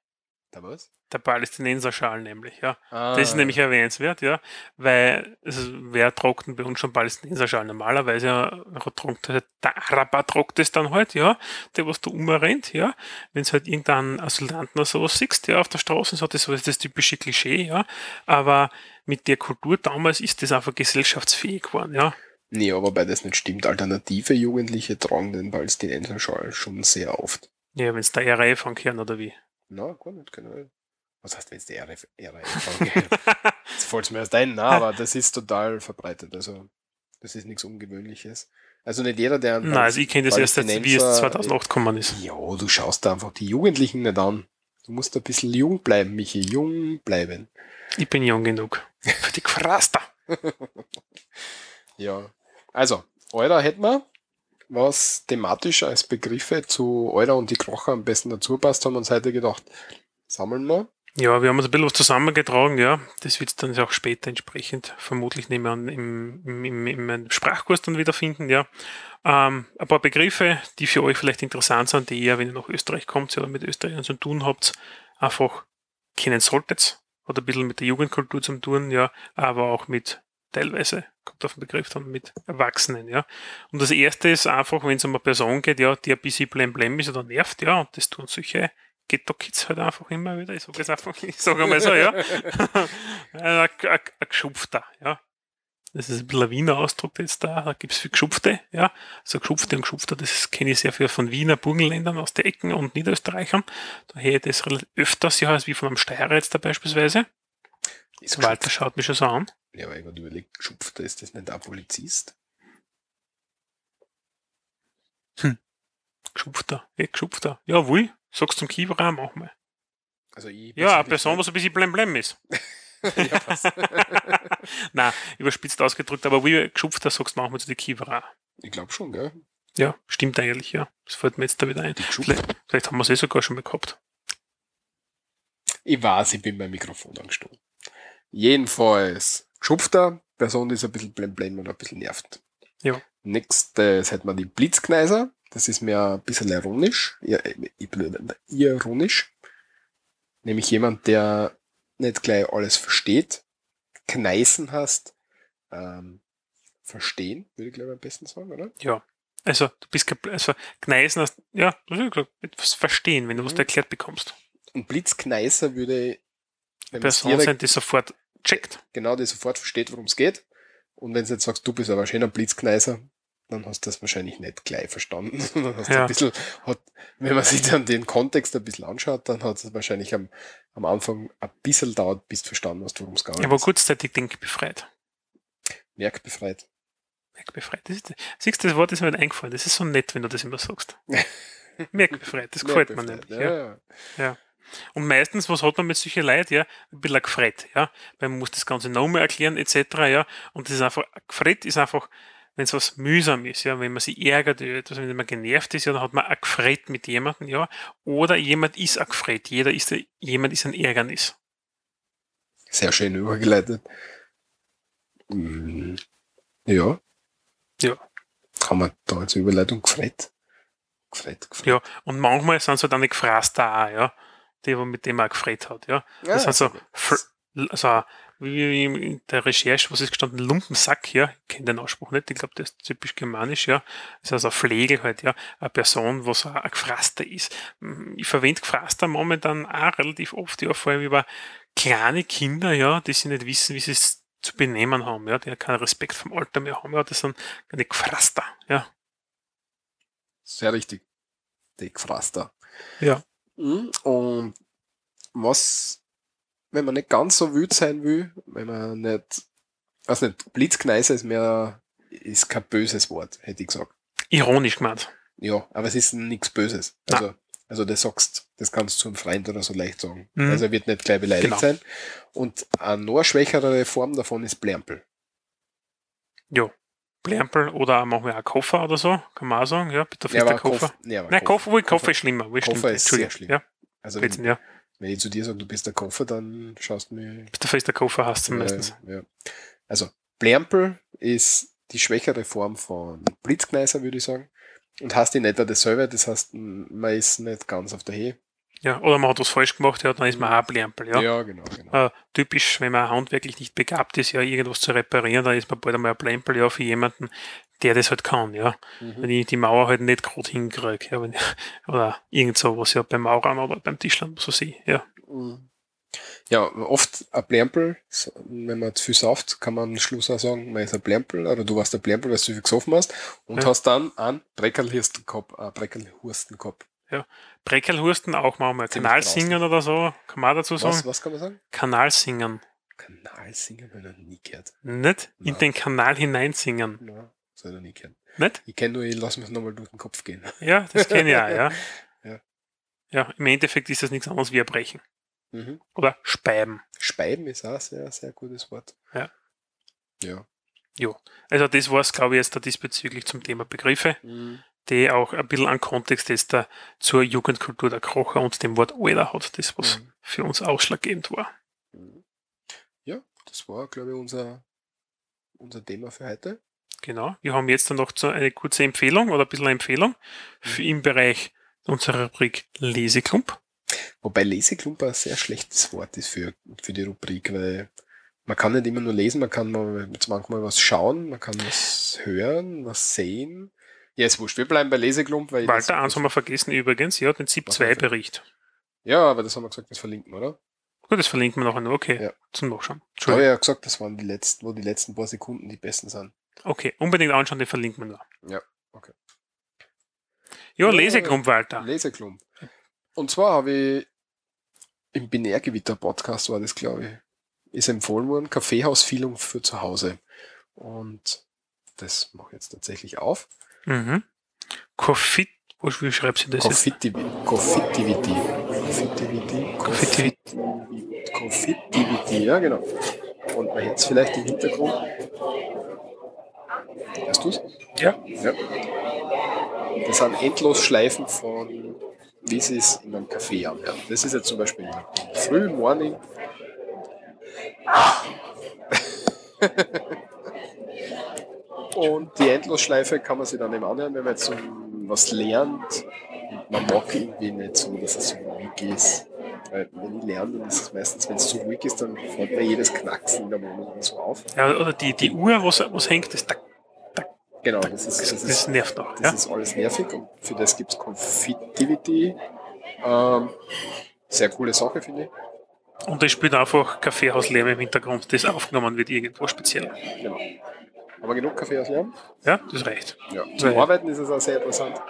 Da was? Der Ball ist die Nenserschal nämlich, ja. Ah, Das ist nämlich erwähnenswert, ja, weil ist, wer trockt bei uns schon Palästinenserschal? Normalerweise ja, der Araber trockt es dann halt, ja, der was da umrennt, ja. Wenn es halt irgendeinen Asylanten oder sowas siehst, ja, auf der Straße, so, das ist das typische Klischee, ja. Aber mit der Kultur damals ist das einfach gesellschaftsfähig geworden, ja. Nee, aber wobei das nicht stimmt. Alternative Jugendliche tragen den Palästinenserschal schon sehr oft. Ja, wenn es der RAF ankehren oder wie. Na, gar nicht, genau. Was heißt, wenn es die RF, angeht? Jetzt fällt mir erst ein, na, aber das ist total verbreitet. Also, das ist nichts Ungewöhnliches. Also nicht jeder, der Nein, also ich kenne das erst, jetzt, wie es Palästinenser- 2008 gekommen ist. Ja, du schaust da einfach die Jugendlichen nicht an. Du musst ein bisschen jung bleiben, Michi, jung bleiben. Ich bin jung genug. Für die Gefraster. Ja. Also, Eurer hätten wir, was thematisch als Begriffe zu Eurer und die Krocher am besten dazu passt, haben wir uns heute gedacht, sammeln wir. Ja, wir haben uns ein bisschen was zusammengetragen, ja. Das wird es dann auch später entsprechend, vermutlich nehmen wir an, im, im, im, im Sprachkurs dann wiederfinden, ja. Ähm, ein paar Begriffe, die für euch vielleicht interessant sind, die ihr, wenn ihr nach Österreich kommt oder mit Österreichern zu tun habt, einfach kennen solltet. Oder ein bisschen mit der Jugendkultur zu tun, ja, aber auch mit teilweise, kommt auf den Begriff dann, mit Erwachsenen, ja. Und das erste ist einfach, wenn es um eine Person geht, ja, die ein bisschen blemblem ist oder nervt, ja, und das tun solche Ghetto-Kids halt einfach immer wieder. Ich sage jetzt einfach, ich sage einmal so, ja. ein, ein, ein Geschupfter, ja. Das ist ein bisschen ein Wiener Ausdruck jetzt da. Da gibt es viel Geschupfte, ja. Also Geschupfte und Geschupfter, das kenne ich sehr viel von Wiener Burgenländern aus der Ecken und Niederösterreichern. Daher das relativ öfters, ja, als wie von einem Steirer jetzt da beispielsweise. Ist Walter schaut mich schon so an. Ja, aber ich habe überlegt, Schupfter, ist das nicht ein Polizist? Geschupfter, ja, Geschupfter. Ja, wohl. Sagst zum Kiewerer, mach mal. Also ich Ja, eine Person, was ein bisschen blemblem ist. ja, passt. Nein, überspitzt ausgedrückt, aber wie Geschupfter sagst, machen wir zu die Kiewerer. ich glaube schon, gell? Ja, stimmt eigentlich, ja. Das fällt mir jetzt da wieder ein. Geschupfter. Vielleicht, vielleicht haben wir es eh sogar schon mal gehabt. Ich weiß, ich bin beim Mikrofon angestoßen. Jedenfalls, Geschupfter, Person, die ist ein bisschen blemblem und ein bisschen nervt. Ja. Nächstes hätten wir die Blitzkneiser. Das ist mir ein bisschen ironisch. Ir- Ironisch. Nämlich jemand, der nicht gleich alles versteht. Kneißen hast. Ähm, verstehen, würde ich glaube ich am besten sagen, oder? Ja. Also, du bist, also, Gneisen hast, ja, das ist klar, etwas verstehen, wenn du was Mhm. erklärt bekommst. Und Blitzkneiser würde, Person sein, die sofort checkt. genau, die sofort versteht, worum es geht. Und wenn du jetzt sagst, du bist aber ein schöner Blitzkneiser, dann hast du das wahrscheinlich nicht gleich verstanden. dann hast Ja. ein bisschen, hat, wenn man sich dann den Kontext ein bisschen anschaut, dann hat es wahrscheinlich am, am Anfang ein bisschen dauert, bis du verstanden hast, worum es geht. Er war kurzzeitig denkbefreit. Merkbefreit. Merkbefreit. Das ist, siehst du, das Wort ist mir nicht eingefallen. Das ist so nett, wenn du das immer sagst. Merkbefreit, das gefällt mir nämlich. Ja. Ja, ja. Und meistens, was hat man mit solchen Leuten? Ja, ein bisschen gefret, ja. Weil man muss das Ganze nochmal erklären, etc., ja. Und das ist einfach, gefret ist einfach, wenn es was mühsam ist, ja, wenn man sich ärgert, über etwas, wenn man genervt ist, ja, dann hat man gefret mit jemandem, ja. Oder jemand ist ein gefret. Jeder ist, ein- jemand ist ein Ärgernis. Sehr schön übergeleitet. Mm, Ja. Ja. Kann man da als Überleitung gefret? Gefret, gefret. Ja. Und manchmal sind es halt auch nicht gefraßt da ja. Die, mit dem er gefret hat, ja. Das sind so, also wie in der Recherche, was ist gestanden, Lumpensack, ja, ich kenne den Ausspruch nicht, ich glaube, der ist typisch germanisch, ja. Das ist also ein Pflegel halt, ja, eine Person, was ein Gefraster ist. Ich verwende Gefraster momentan auch relativ oft, ja, vor allem über kleine Kinder, ja, die sie nicht wissen, wie sie es zu benehmen haben, ja, die keinen Respekt vom Alter mehr haben, ja, das sind eine Gefraster, ja. Sehr richtig. Die Gefraster. Ja. Mhm. Und was, wenn man nicht ganz so wütend sein will, wenn man nicht, weiß nicht, Blitzkneise ist mehr, ist kein böses Wort, hätte ich gesagt. Ironisch gemeint. Ja, aber es ist nichts Böses. Na. Also, also das sagst, das kannst du zu einem Freund oder so leicht sagen. Mhm. Also er wird nicht gleich beleidigt Genau. sein. Und eine noch schwächere Form davon ist Blärmpel. Ja. Blärmpel oder machen wir auch Koffer oder so, kann man auch sagen, ja, bitte Ja, der Koffer. Koff- nee, aber Nein, Koff- Koffer, Koffer Koffer- ist schlimmer. Koffer stimmt, ist sehr schlimm. Ja, Also wenn, ja. wenn ich zu dir sage, du bist der Koffer, dann schaust du mir Bitte fest der Koffer hast du meistens. Ja, ja. Also, Blärmpel ist die schwächere Form von Blitzkneiser, würde ich sagen. Und hast die nicht auch dasselbe, das heißt, man ist nicht ganz auf der Höhe. Ja, oder man hat was falsch gemacht, ja, dann ist man auch ein Blärmpel, ja. ja genau, genau. Äh, typisch, wenn man handwerklich nicht begabt ist, ja, irgendwas zu reparieren, dann ist man bald einmal ein Blempel, ja, für jemanden, der das halt kann, ja. Mhm. Wenn ich die Mauer halt nicht gerade hinkriege, ja, wenn oder irgend so was ja beim Maurern oder beim Tischlern so sehe, ja. Mhm. Ja, oft ein Blärmpel, so, wenn man zu viel sauft, kann man am Schluss auch sagen, man ist ein Blärmpel, oder du warst ein Blärmpel, weil du zu viel gesoffen hast, und Ja. hast dann einen Breckerlhursten gehabt, einen Breckerlhursten gehabt. Breckelhursten auch mal Ziemlich Kanalsingen oder so, kann man dazu sagen. Was, was kann man sagen? Kanalsingen. Kanalsingen habe ich noch nie gehört. Nicht in Nein. den Kanal hineinsingen. Nein, das habe ich noch nie gehört. Nicht? Ich kenne nur, ich lasse mich nochmal durch den Kopf gehen. Ja, das kenne ich auch, ja. Ja. Ja, im Endeffekt ist das nichts anderes wie erbrechen. Mhm. Oder speiben. Speiben ist auch ein sehr, sehr gutes Wort. Ja. Ja. Also das war es, glaube ich, jetzt da diesbezüglich zum Thema Begriffe, die auch ein bisschen an Kontext jetzt da zur Jugendkultur der Krocher und dem Wort Alter hat, das was Mhm. für uns ausschlaggebend war. Ja, das war, glaube ich, unser, unser Thema für heute. Genau. Wir haben jetzt dann noch so eine kurze Empfehlung oder ein bisschen eine Empfehlung für im Bereich unserer Rubrik Leseklump. Wobei Leseklump ein sehr schlechtes Wort ist für, für die Rubrik, weil man kann nicht immer nur lesen, man kann mal, manchmal was schauen, man kann was hören, was sehen. Ja, ist wurscht. Wir bleiben bei Leseklump, weil Walter, eins haben wir vergessen übrigens, ja, den ZIP Was war 2-Bericht. Ja, aber das haben wir gesagt, das verlinken, oder? Gut, das verlinken wir nachher noch. Okay, Ja. zum Nachschauen. Habe ich Entschuldigung. ja gesagt, das waren die letzten, wo die letzten paar Sekunden die besten sind. Okay, unbedingt anschauen, den verlinken wir noch. Ja, okay. Ja, Ja, Leseklump, Walter. Leseklump. Und zwar habe ich im Binärgewitter-Podcast war das, glaube ich, ist empfohlen worden, Kaffeehausfühlung für zu Hause. Und das mache ich jetzt tatsächlich auf. Mhm. Coffee, wo, wie schreibst du das jetzt? Confittivity. Confittivity. Confittivity. Confittivity. Confittivity, ja genau. Und man hört es vielleicht im Hintergrund. Hörst du es? Ja. Ja. Das sind endlos Schleifen von, wie sie es in einem Café anhören. Das ist jetzt zum Beispiel früh Morning. Und die Endlosschleife kann man sich dann eben anhören, wenn man jetzt so was lernt. Und man mag irgendwie nicht so, dass es so ruhig ist. Weil wenn ich lerne, dann ist es meistens, wenn es zu ruhig ist, dann fällt mir jedes Knacksen in der Wohnung so auf. ja. Oder die, die Uhr, was, was hängt, das, tack, Genau, das ist, das, das das ist nervt noch. Das Ja? ist alles nervig und für das gibt es Confittivity. Ähm, sehr coole Sache, finde ich. Und es spielt einfach Kaffeehauslärm im Hintergrund, das aufgenommen wird irgendwo speziell. Genau. Haben wir genug Kaffee aus Lärm? Ja, das reicht. Ja. Zum Ja. Arbeiten ist es auch sehr interessant.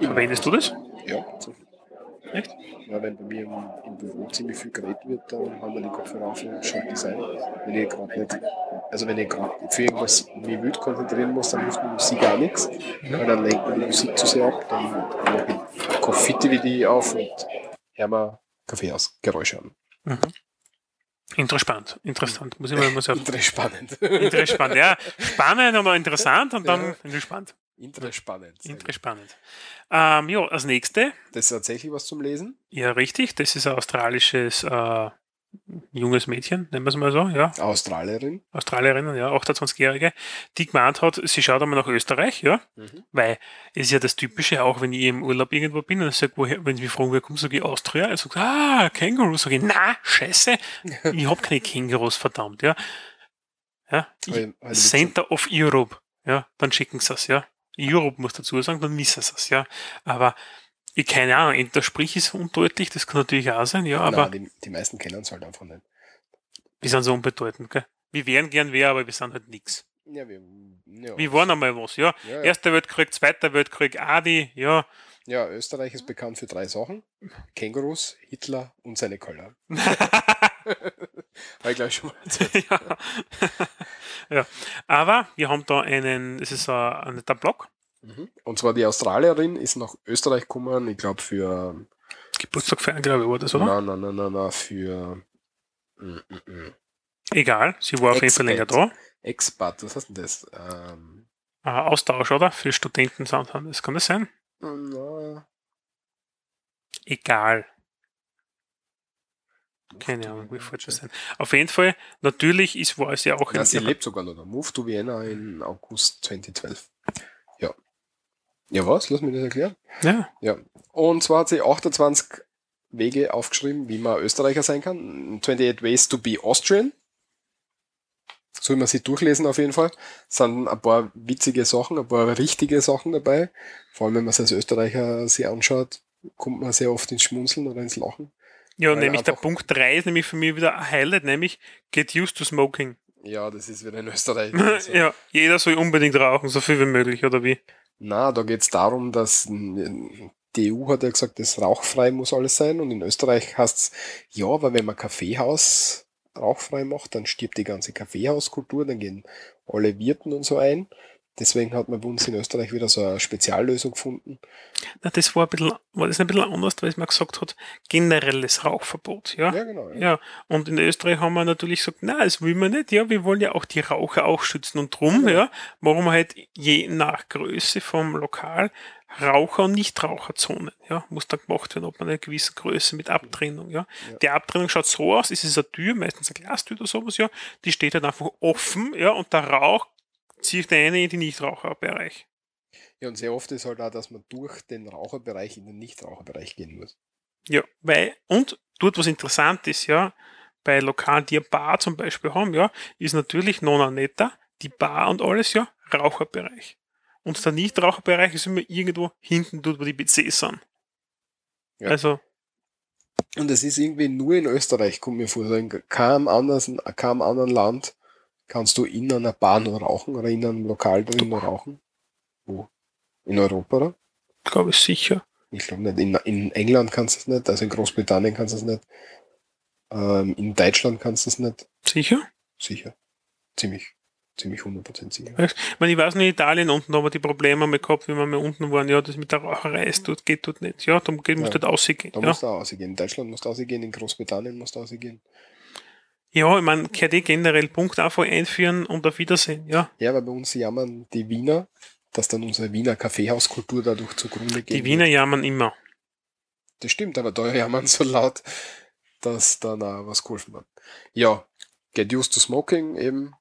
Verwendest du das? Ja. Echt? Ja, wenn bei mir im, im Büro ziemlich viel geredet wird, dann haben wir die Kopfhörer auf und schalte die sein. Wenn ich gerade nicht, also wenn ich gerade für irgendwas mich wild konzentrieren muss, dann hilft mir Musik gar nichts. Weil dann lenkt mir die Musik zu sehr ab, dann mache ich Confittivity auf und höre mir Kaffee aus, Geräusche an. Mhm. Interessant, interessant. Muss ich mal, muss Interessant. interessant, ja. Spannend und interessant und dann interessant. Interessant. Interessant. Ähm, ja, als nächste, Das ist tatsächlich was zum Lesen. ja richtig, das ist ein australisches äh, junges Mädchen, nennen wir es mal so, ja, Australierin. Australierin, ja, 28-Jährige, die gemeint hat, sie schaut einmal nach Österreich, ja, Mhm. weil es ist ja das Typische, auch wenn ich im Urlaub irgendwo bin und ich sag, woher, wenn sie mich fragen, woher kommst du, sage ich Austria, ich sage, ah, Kängurus, sage ich, na, scheiße, ich hab keine Kängurus, verdammt, ja. Ja, ich, Center of Europe, ja, dann schicken sie es, ja. Europe muss dazu sagen, dann wissen sie es, ja. Aber ich keine Ahnung, entweder sprich ist undeutlich, das kann natürlich auch sein, ja, aber Nein, die, die meisten kennen es halt einfach nicht. wir sind so unbedeutend, gell. Wir wären gern wer, aber wir sind halt nix. Ja, wir, ja. Wir waren einmal was, ja. ja, ja. Erster Weltkrieg, Zweiter Weltkrieg, Adi, ja. ja, Österreich ist bekannt für drei Sachen. Kängurus, Hitler und seine Kölner. Habe ich gleich schon mal ja. ja. Aber wir haben da einen, es ist ein, ein netter Blog, Mhm. Und zwar die Australierin ist nach Österreich gekommen, ich glaube für Geburtstag feiern, glaube ich, war das, oder? Nein, nein, nein, nein, nein, für mm, mm, mm. Egal, sie war auf jeden Fall länger da. Expat. Was heißt denn das? Ähm, Äh, Austausch, oder? Für Studenten das, kann das sein? na, Egal. Keine Ahnung, wie fällt das sein. Auf jeden Fall, natürlich ist, war es ja auch Ja, in sie lebt sogar noch. Move to Vienna in August 2012. Ja. Was? Lass mich das erklären. Ja, Ja. Und zwar hat sie 28 Wege aufgeschrieben, wie man Österreicher sein kann. 28 Ways to be Austrian. Soll man sich durchlesen auf jeden Fall. Sind ein paar witzige Sachen, ein paar richtige Sachen dabei. Vor allem, wenn man es als Österreicher sich anschaut, kommt man sehr oft ins Schmunzeln oder ins Lachen. ja nämlich der Punkt 3 ist nämlich für mich wieder ein Highlight, nämlich Get used to smoking. Ja, das ist wieder in Österreich. Also, ja, jeder soll unbedingt rauchen, so viel wie möglich, oder wie? Na, da geht's darum, dass die EU hat ja gesagt, das rauchfrei muss alles sein und in Österreich heißt's ja, aber wenn man Kaffeehaus rauchfrei macht, dann stirbt die ganze Kaffeehauskultur, dann gehen alle Wirten und so ein. Deswegen hat man bei uns in Österreich wieder so eine Speziallösung gefunden. Na, das war ein bisschen, war das ein bisschen anders, weil es mir gesagt hat, generelles Rauchverbot, ja? Ja, genau. Ja. Ja, und in Österreich haben wir natürlich gesagt, na, das will man nicht, ja, wir wollen ja auch die Raucher auch schützen und drum, ja, machen wir halt je nach Größe vom Lokal Raucher- und Nichtraucherzonen, ja, muss dann gemacht werden, ob man eine gewisse Größe mit Abtrennung, ja. Ja. Die Abtrennung schaut so aus, es ist eine Tür, meistens eine Glastür oder sowas, ja, die steht halt einfach offen, ja, und der Rauch zieht eine in den Nichtraucherbereich. ja, und sehr oft ist halt auch, dass man durch den Raucherbereich in den Nichtraucherbereich gehen muss. Ja, weil, und dort was interessant ist, ja, bei Lokalen, die eine Bar zum Beispiel haben, ja, ist natürlich nona netta, die Bar und alles, ja, Raucherbereich. Und der Nichtraucherbereich ist immer irgendwo hinten dort, wo die PCs sind. Ja. Also, Und es ist irgendwie nur in Österreich, kommt mir vor, so in keinem anderen, keinem anderen Land kannst du in einer Bar nur rauchen oder in einem Lokal drin nur rauchen. Wo? In Europa, oder? glaube ich sicher. Ich glaube nicht. In, in England kannst du es nicht, also in Großbritannien kannst du es nicht. Ähm, in Deutschland kannst du es nicht. Sicher? Sicher. Ziemlich, ziemlich 100% sicher. Ich meine, ich weiß nicht, in Italien unten haben wir die Probleme mal gehabt, wie wir mal unten waren, ja, das mit der Raucherei ist dort, geht dort nicht. Ja, darum geht, muss Ja. dort ausgehen. Da Ja. musst du auch ausgehen. In Deutschland musst du ausgehen, in Großbritannien musst du ausgehen. Ja, ich meine, gehört eh generell Punkt einfach einführen und auf Wiedersehen, ja. Ja, weil bei uns jammern die Wiener, dass dann unsere Wiener Kaffeehauskultur dadurch zugrunde geht. Die Wiener jammern immer. Das stimmt, aber da jammern so laut, dass dann auch was geholfen wird. Ja, Get Used to Smoking eben.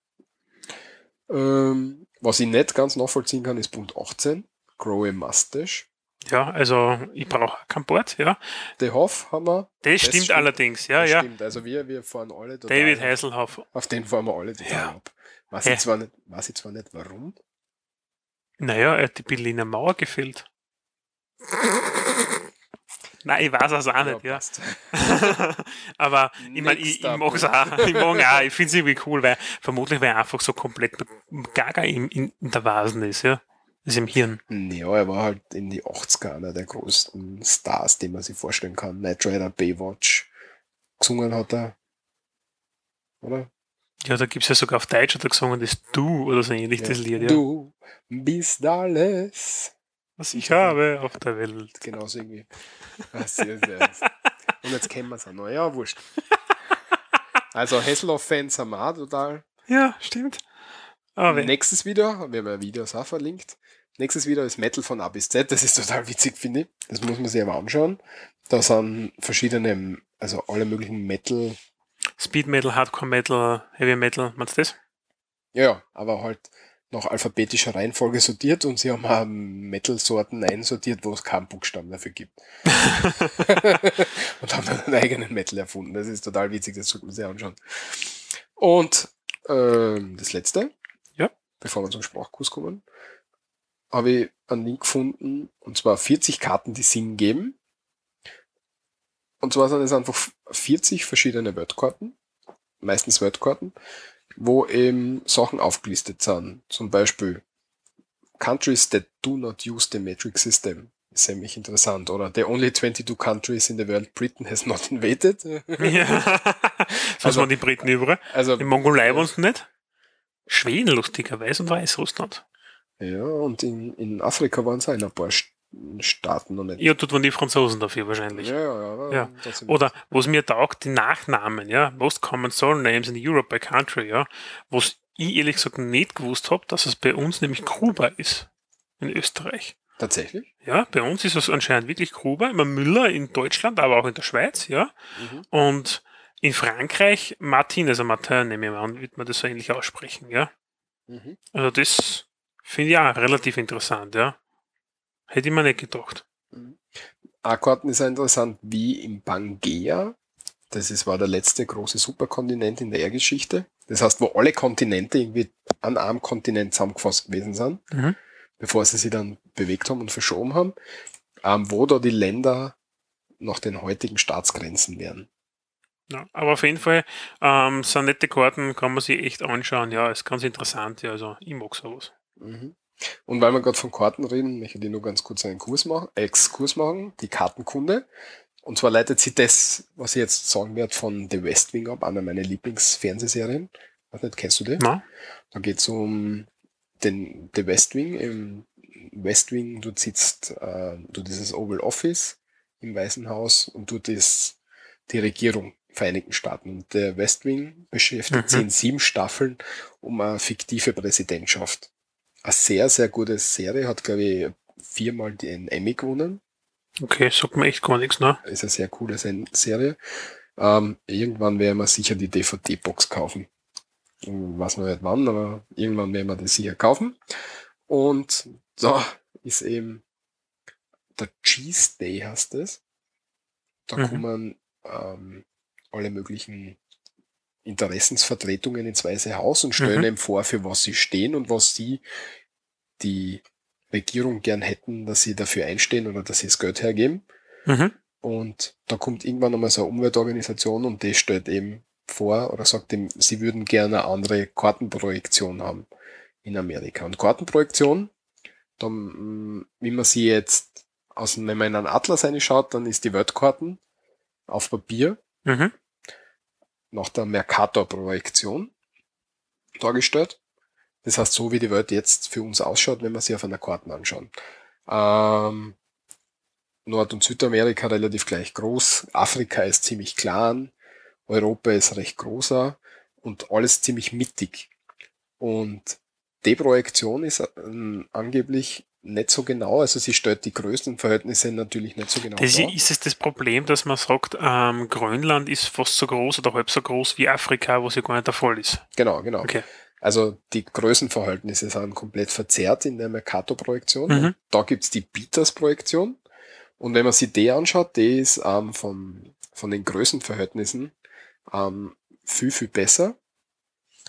Ähm, was ich nicht ganz nachvollziehen kann, ist Punkt 18. Grow a Mustache. Ja, also ich brauche kein Board, ja. The Hoff haben wir. Das, stimmt, stimmt. allerdings, ja, Das ja. Stimmt, also wir, wir fahren alle total. David Heiselhoff. Auf den fahren wir alle total Ja. ab. Weiß, Ja. ich zwar nicht, weiß ich zwar nicht warum. Naja, er hat die Berliner Mauer gefällt. Nein, ich weiß es auch nicht, ja. passt. Aber ich meine, ich, ich mag es auch. Ich mag auch. Ich finde es irgendwie cool, weil vermutlich, weil er einfach so komplett gaga in, in, in der Vasen ist, ja. Ist im Hirn. Ja, er war halt in die 80er einer der größten Stars, die man sich vorstellen kann. Knight Rider, Baywatch. Gesungen hat er. Oder? Ja, da gibt es ja sogar auf Deutsch hat er gesungen, das Du oder so ähnlich, das Lied, ja. Du bist alles. Was ich habe auf der Welt. Genauso irgendwie. Ah. Und jetzt kennen wir es auch noch. Ja, wurscht. Also Hasselhoff-Fans haben wir auch total. Ja, stimmt. Aber Nächstes Video, wir haben ja Videos auch verlinkt. Nächstes Video ist Metal von A bis Z. Das ist total witzig, finde ich. Das muss man sich aber anschauen. Da sind verschiedene, also alle möglichen Metal Speed Metal, Hardcore Metal, Heavy Metal, meinst du das? Ja, aber halt nach alphabetischer Reihenfolge sortiert und sie haben auch Metal-Sorten einsortiert, wo es keinen Buchstaben dafür gibt. und haben dann einen eigenen Metal erfunden. Das ist total witzig, das sollte man sich anschauen. Und ähm, das letzte. Bevor wir zum Sprachkurs kommen, habe ich einen Link gefunden, und zwar 40 Karten, die Sinn geben. Und zwar sind es einfach 40 verschiedene Wordkarten, meistens Wordkarten, wo eben Sachen aufgelistet sind. Zum Beispiel Countries that do not use the metric system. Ist ziemlich interessant. Oder the only 22 countries in the world Britain has not invaded. ja. Also- waren die Briten überall. Also, In Mongolei waren sie nicht. Schweden, lustigerweise, und Weißrussland. ja, und in, in Afrika waren es ein paar St- Staaten noch nicht. Ja, dort waren die Franzosen dafür wahrscheinlich. ja, ja, ja, Ja. Oder was mir taugt, die Nachnamen, ja, Most Common Surnames in Europe by Country, ja, was ich ehrlich gesagt nicht gewusst habe, dass es bei uns nämlich Gruber ist. In Österreich. Tatsächlich? Ja, bei uns ist es anscheinend wirklich Gruber, immer Müller in Deutschland, aber auch in der Schweiz, ja. Mhm. Und in Frankreich Martin, also Martin, nehme ich mal an, wird man das so ähnlich aussprechen, ja. Mhm. Also das finde ich auch relativ interessant, ja. Hätte ich mir nicht gedacht. A-Karten ist auch interessant, wie in Pangea. Das ist, war der letzte große Superkontinent in der Erdgeschichte. Das heißt, wo alle Kontinente irgendwie an einem Kontinent zusammengefasst gewesen sind, Mhm. bevor sie sich dann bewegt haben und verschoben haben, ähm, wo da die Länder nach den heutigen Staatsgrenzen wären. Ja, aber auf jeden Fall ähm, sind nette Karten, kann man sich echt anschauen. Ja, ist ganz interessant. Ja, also ich mag sowas. Mhm. Und weil wir gerade von Karten reden, möchte ich nur ganz kurz einen Kurs machen, Exkurs machen, die Kartenkunde. Und zwar leitet sie das, was ich jetzt sagen werde, von The West Wing ab, einer meiner Lieblingsfernsehserien. Weiß nicht, kennst du die? Na? Da geht es um den The West Wing. Im West Wing, du sitzt, äh, du dieses Oval Office im Weißen Haus und du das die Regierung Vereinigten Staaten. Und der West Wing beschäftigt Mhm. sich in sieben Staffeln um eine fiktive Präsidentschaft. Eine sehr, sehr gute Serie, hat, glaube ich, viermal den Emmy gewonnen. Okay, sagt mir echt gar nichts, ne? Ist eine sehr coole Serie. Ähm, irgendwann werden wir sicher die DVD-Box kaufen. Ich weiß noch nicht wann, aber irgendwann werden wir das sicher kaufen. Und da ist eben der Cheese Day heißt es. Da Mhm. kommen ähm, alle möglichen Interessensvertretungen ins Weiße Haus und stellen Mhm. eben vor, für was sie stehen und was sie die Regierung gern hätten, dass sie dafür einstehen oder dass sie das Geld hergeben. Mhm. Und da kommt irgendwann einmal so eine Umweltorganisation und die stellt eben vor oder sagt ihm, sie würden gerne eine andere Kartenprojektion haben in Amerika. Und Kartenprojektion, dann, wie man sie jetzt aus, wenn man in einen Atlas reinschaut, dann ist die Weltkarten auf Papier Mhm. Nach der Mercator-Projektion dargestellt. Das heißt, so wie die Welt jetzt für uns ausschaut, wenn wir sie auf einer Karte anschauen. Ähm, Nord- und Südamerika relativ gleich groß, Afrika ist ziemlich klein, Europa ist recht großer und alles ziemlich mittig. Und die Projektion ist ähm, angeblich nicht so genau, also sie stellt die größten Verhältnisse natürlich nicht so genau Das dar. ist es das Problem, dass man sagt, ähm, Grönland ist fast so groß oder halb so groß wie Afrika, was ja gar nicht der Fall ist. Genau, genau. Okay. Also die Größenverhältnisse sind komplett verzerrt in der Mercator-Projektion. Mhm. Da gibt's die Peters-Projektion. Und wenn man sich die anschaut, die ist ähm, von, von den Größenverhältnissen ähm, viel, viel besser.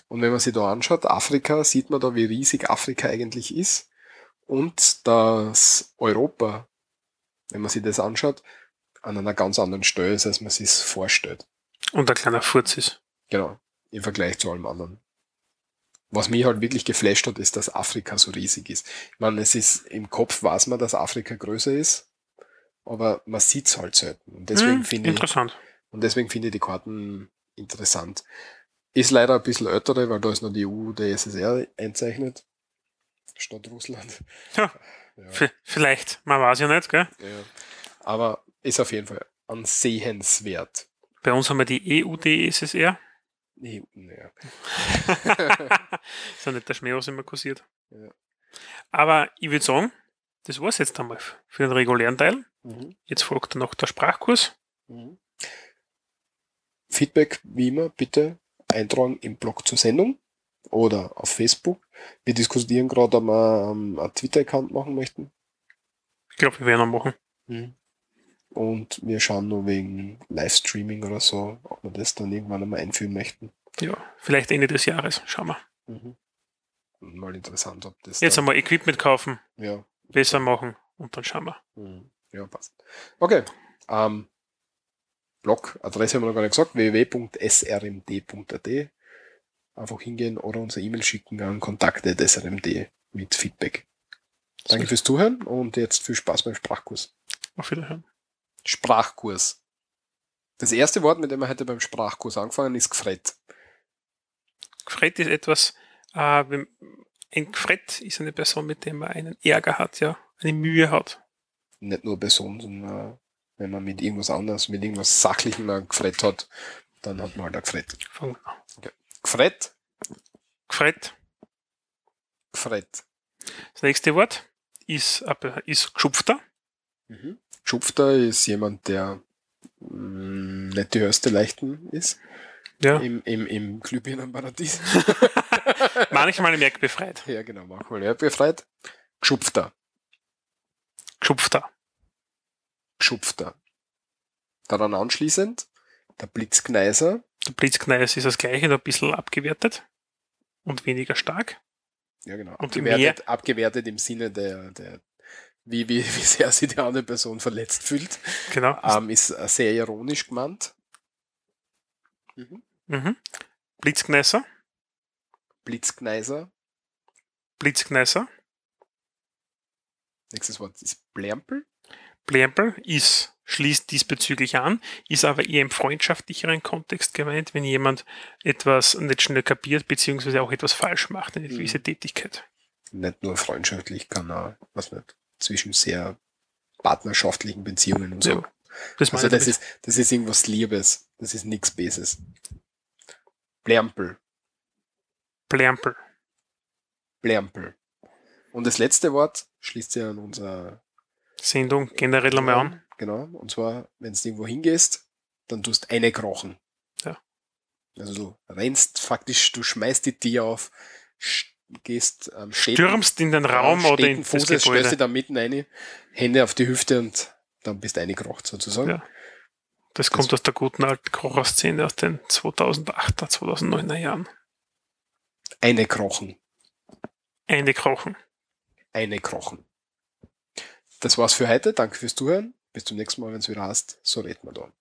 Und wenn man sich da anschaut, Afrika, sieht man da, wie riesig Afrika eigentlich ist. Und das Europa, wenn man sich das anschaut, an einer ganz anderen Stelle ist, als man sich vorstellt. Und ein kleiner Furz ist. Genau, im Vergleich zu allem anderen. Was mich halt wirklich geflasht hat, ist, dass Afrika so riesig ist. Ich meine, es ist im Kopf weiß man, dass Afrika größer ist, aber man sieht's halt selten. Und deswegen Hm, finde ich, interessant. und deswegen finde ich die Karten interessant. Ist leider ein bisschen ältere, weil da ist noch die EU, der SSR einzeichnet. Statt Russland. Ja. Ja, vielleicht, man weiß ja nicht, gell? ja. Aber ist auf jeden Fall ansehenswert. Bei uns haben wir die EUDSSR. Nee, naja. ist ja nicht der Schmäh, was immer kursiert. Ja. Aber ich würde sagen, das war's jetzt einmal für den regulären Teil. Mhm. Jetzt folgt noch der Sprachkurs. Mhm. Feedback, wie immer, bitte eintragen im Blog zur Sendung oder auf Facebook. Wir diskutieren gerade, ob wir ähm, einen Twitter-Account machen möchten. Ich glaube, wir werden ihn machen. Und wir schauen nur wegen Livestreaming oder so, ob wir das dann irgendwann einmal einführen möchten. Ja, vielleicht Ende des Jahres. Schauen wir. Und Mal interessant, ob das Jetzt einmal Equipment kaufen, ja, besser machen und dann schauen wir. Mhm. Ja, passt. Okay. Ähm, Blog, Adresse haben wir noch gar nicht gesagt, www.srmd.at. Einfach hingehen oder unser E-Mail schicken an kontakte.srmd mit Feedback. Danke fürs Zuhören und jetzt viel Spaß beim Sprachkurs. Auf Wiederhören. Sprachkurs. Das erste Wort, mit dem wir heute beim Sprachkurs angefangen, ist gefret. Gefret ist etwas, äh, ein Gefret ist eine Person, mit der man einen Ärger hat, ja, eine Mühe hat. Nicht nur Person, sondern äh, wenn man mit irgendwas anderes, mit irgendwas Sachlichem ein gefret hat, dann hat man halt ein wir an. Gefret, Gefret. gefret. Das nächste Wort ist, ist geschupfter. Mhm. Schupfter ist jemand, der mh, nicht die höchste Leichten ist Ja. im, im, im Glühbirnenparadies. Manchmal merkbefreit. ja, genau, manchmal ja, befreit. Geschupfter, Geschupfter. Geschupfter. Daran anschließend der Blitzgneiser. Der Blitzkneis ist das gleiche, nur ein bisschen abgewertet und weniger stark. Ja, genau. Abgewertet, abgewertet im Sinne der, der wie, wie, wie sehr sich die andere Person verletzt fühlt. Genau. Ähm, ist äh, sehr ironisch gemeint. Mhm. Mhm. Blitzkneiser. Blitzgneiser. Blitzkneiser. Nächstes Wort ist Blärmpel. Blärmpel ist, schließt diesbezüglich an, ist aber eher im freundschaftlicheren Kontext gemeint, wenn jemand etwas nicht schnell kapiert, beziehungsweise auch etwas falsch macht, eine gewisse Tätigkeit. Nicht nur freundschaftlich, kann auch, was nicht, zwischen sehr partnerschaftlichen Beziehungen und so. Ja, Das Also das ist, das ist irgendwas Liebes. Das ist nichts Beses. Blärmpel. Blärmpel. Blärmpel. Und das letzte Wort schließt sich an unser Sendung generell einmal an. Genau. Und zwar, wenn du irgendwo hingehst, dann tust eine krochen. Ja. Also du rennst faktisch, du schmeißt die Tier auf, gehst am steten, Stürmst in den Raum oder in das Fußes, stößt dich da mitten rein, Hände auf die Hüfte und dann bist du eingekrocht sozusagen. Ja. Das kommt aus der guten alten Kocher-Szene aus den 2008er, 2009er Jahren. Eine krochen. Eine Krochen. Eine krochen. Das war's für heute. Danke fürs Zuhören. Bis zum nächsten Mal, wenn es wieder heißt, so reden wir da.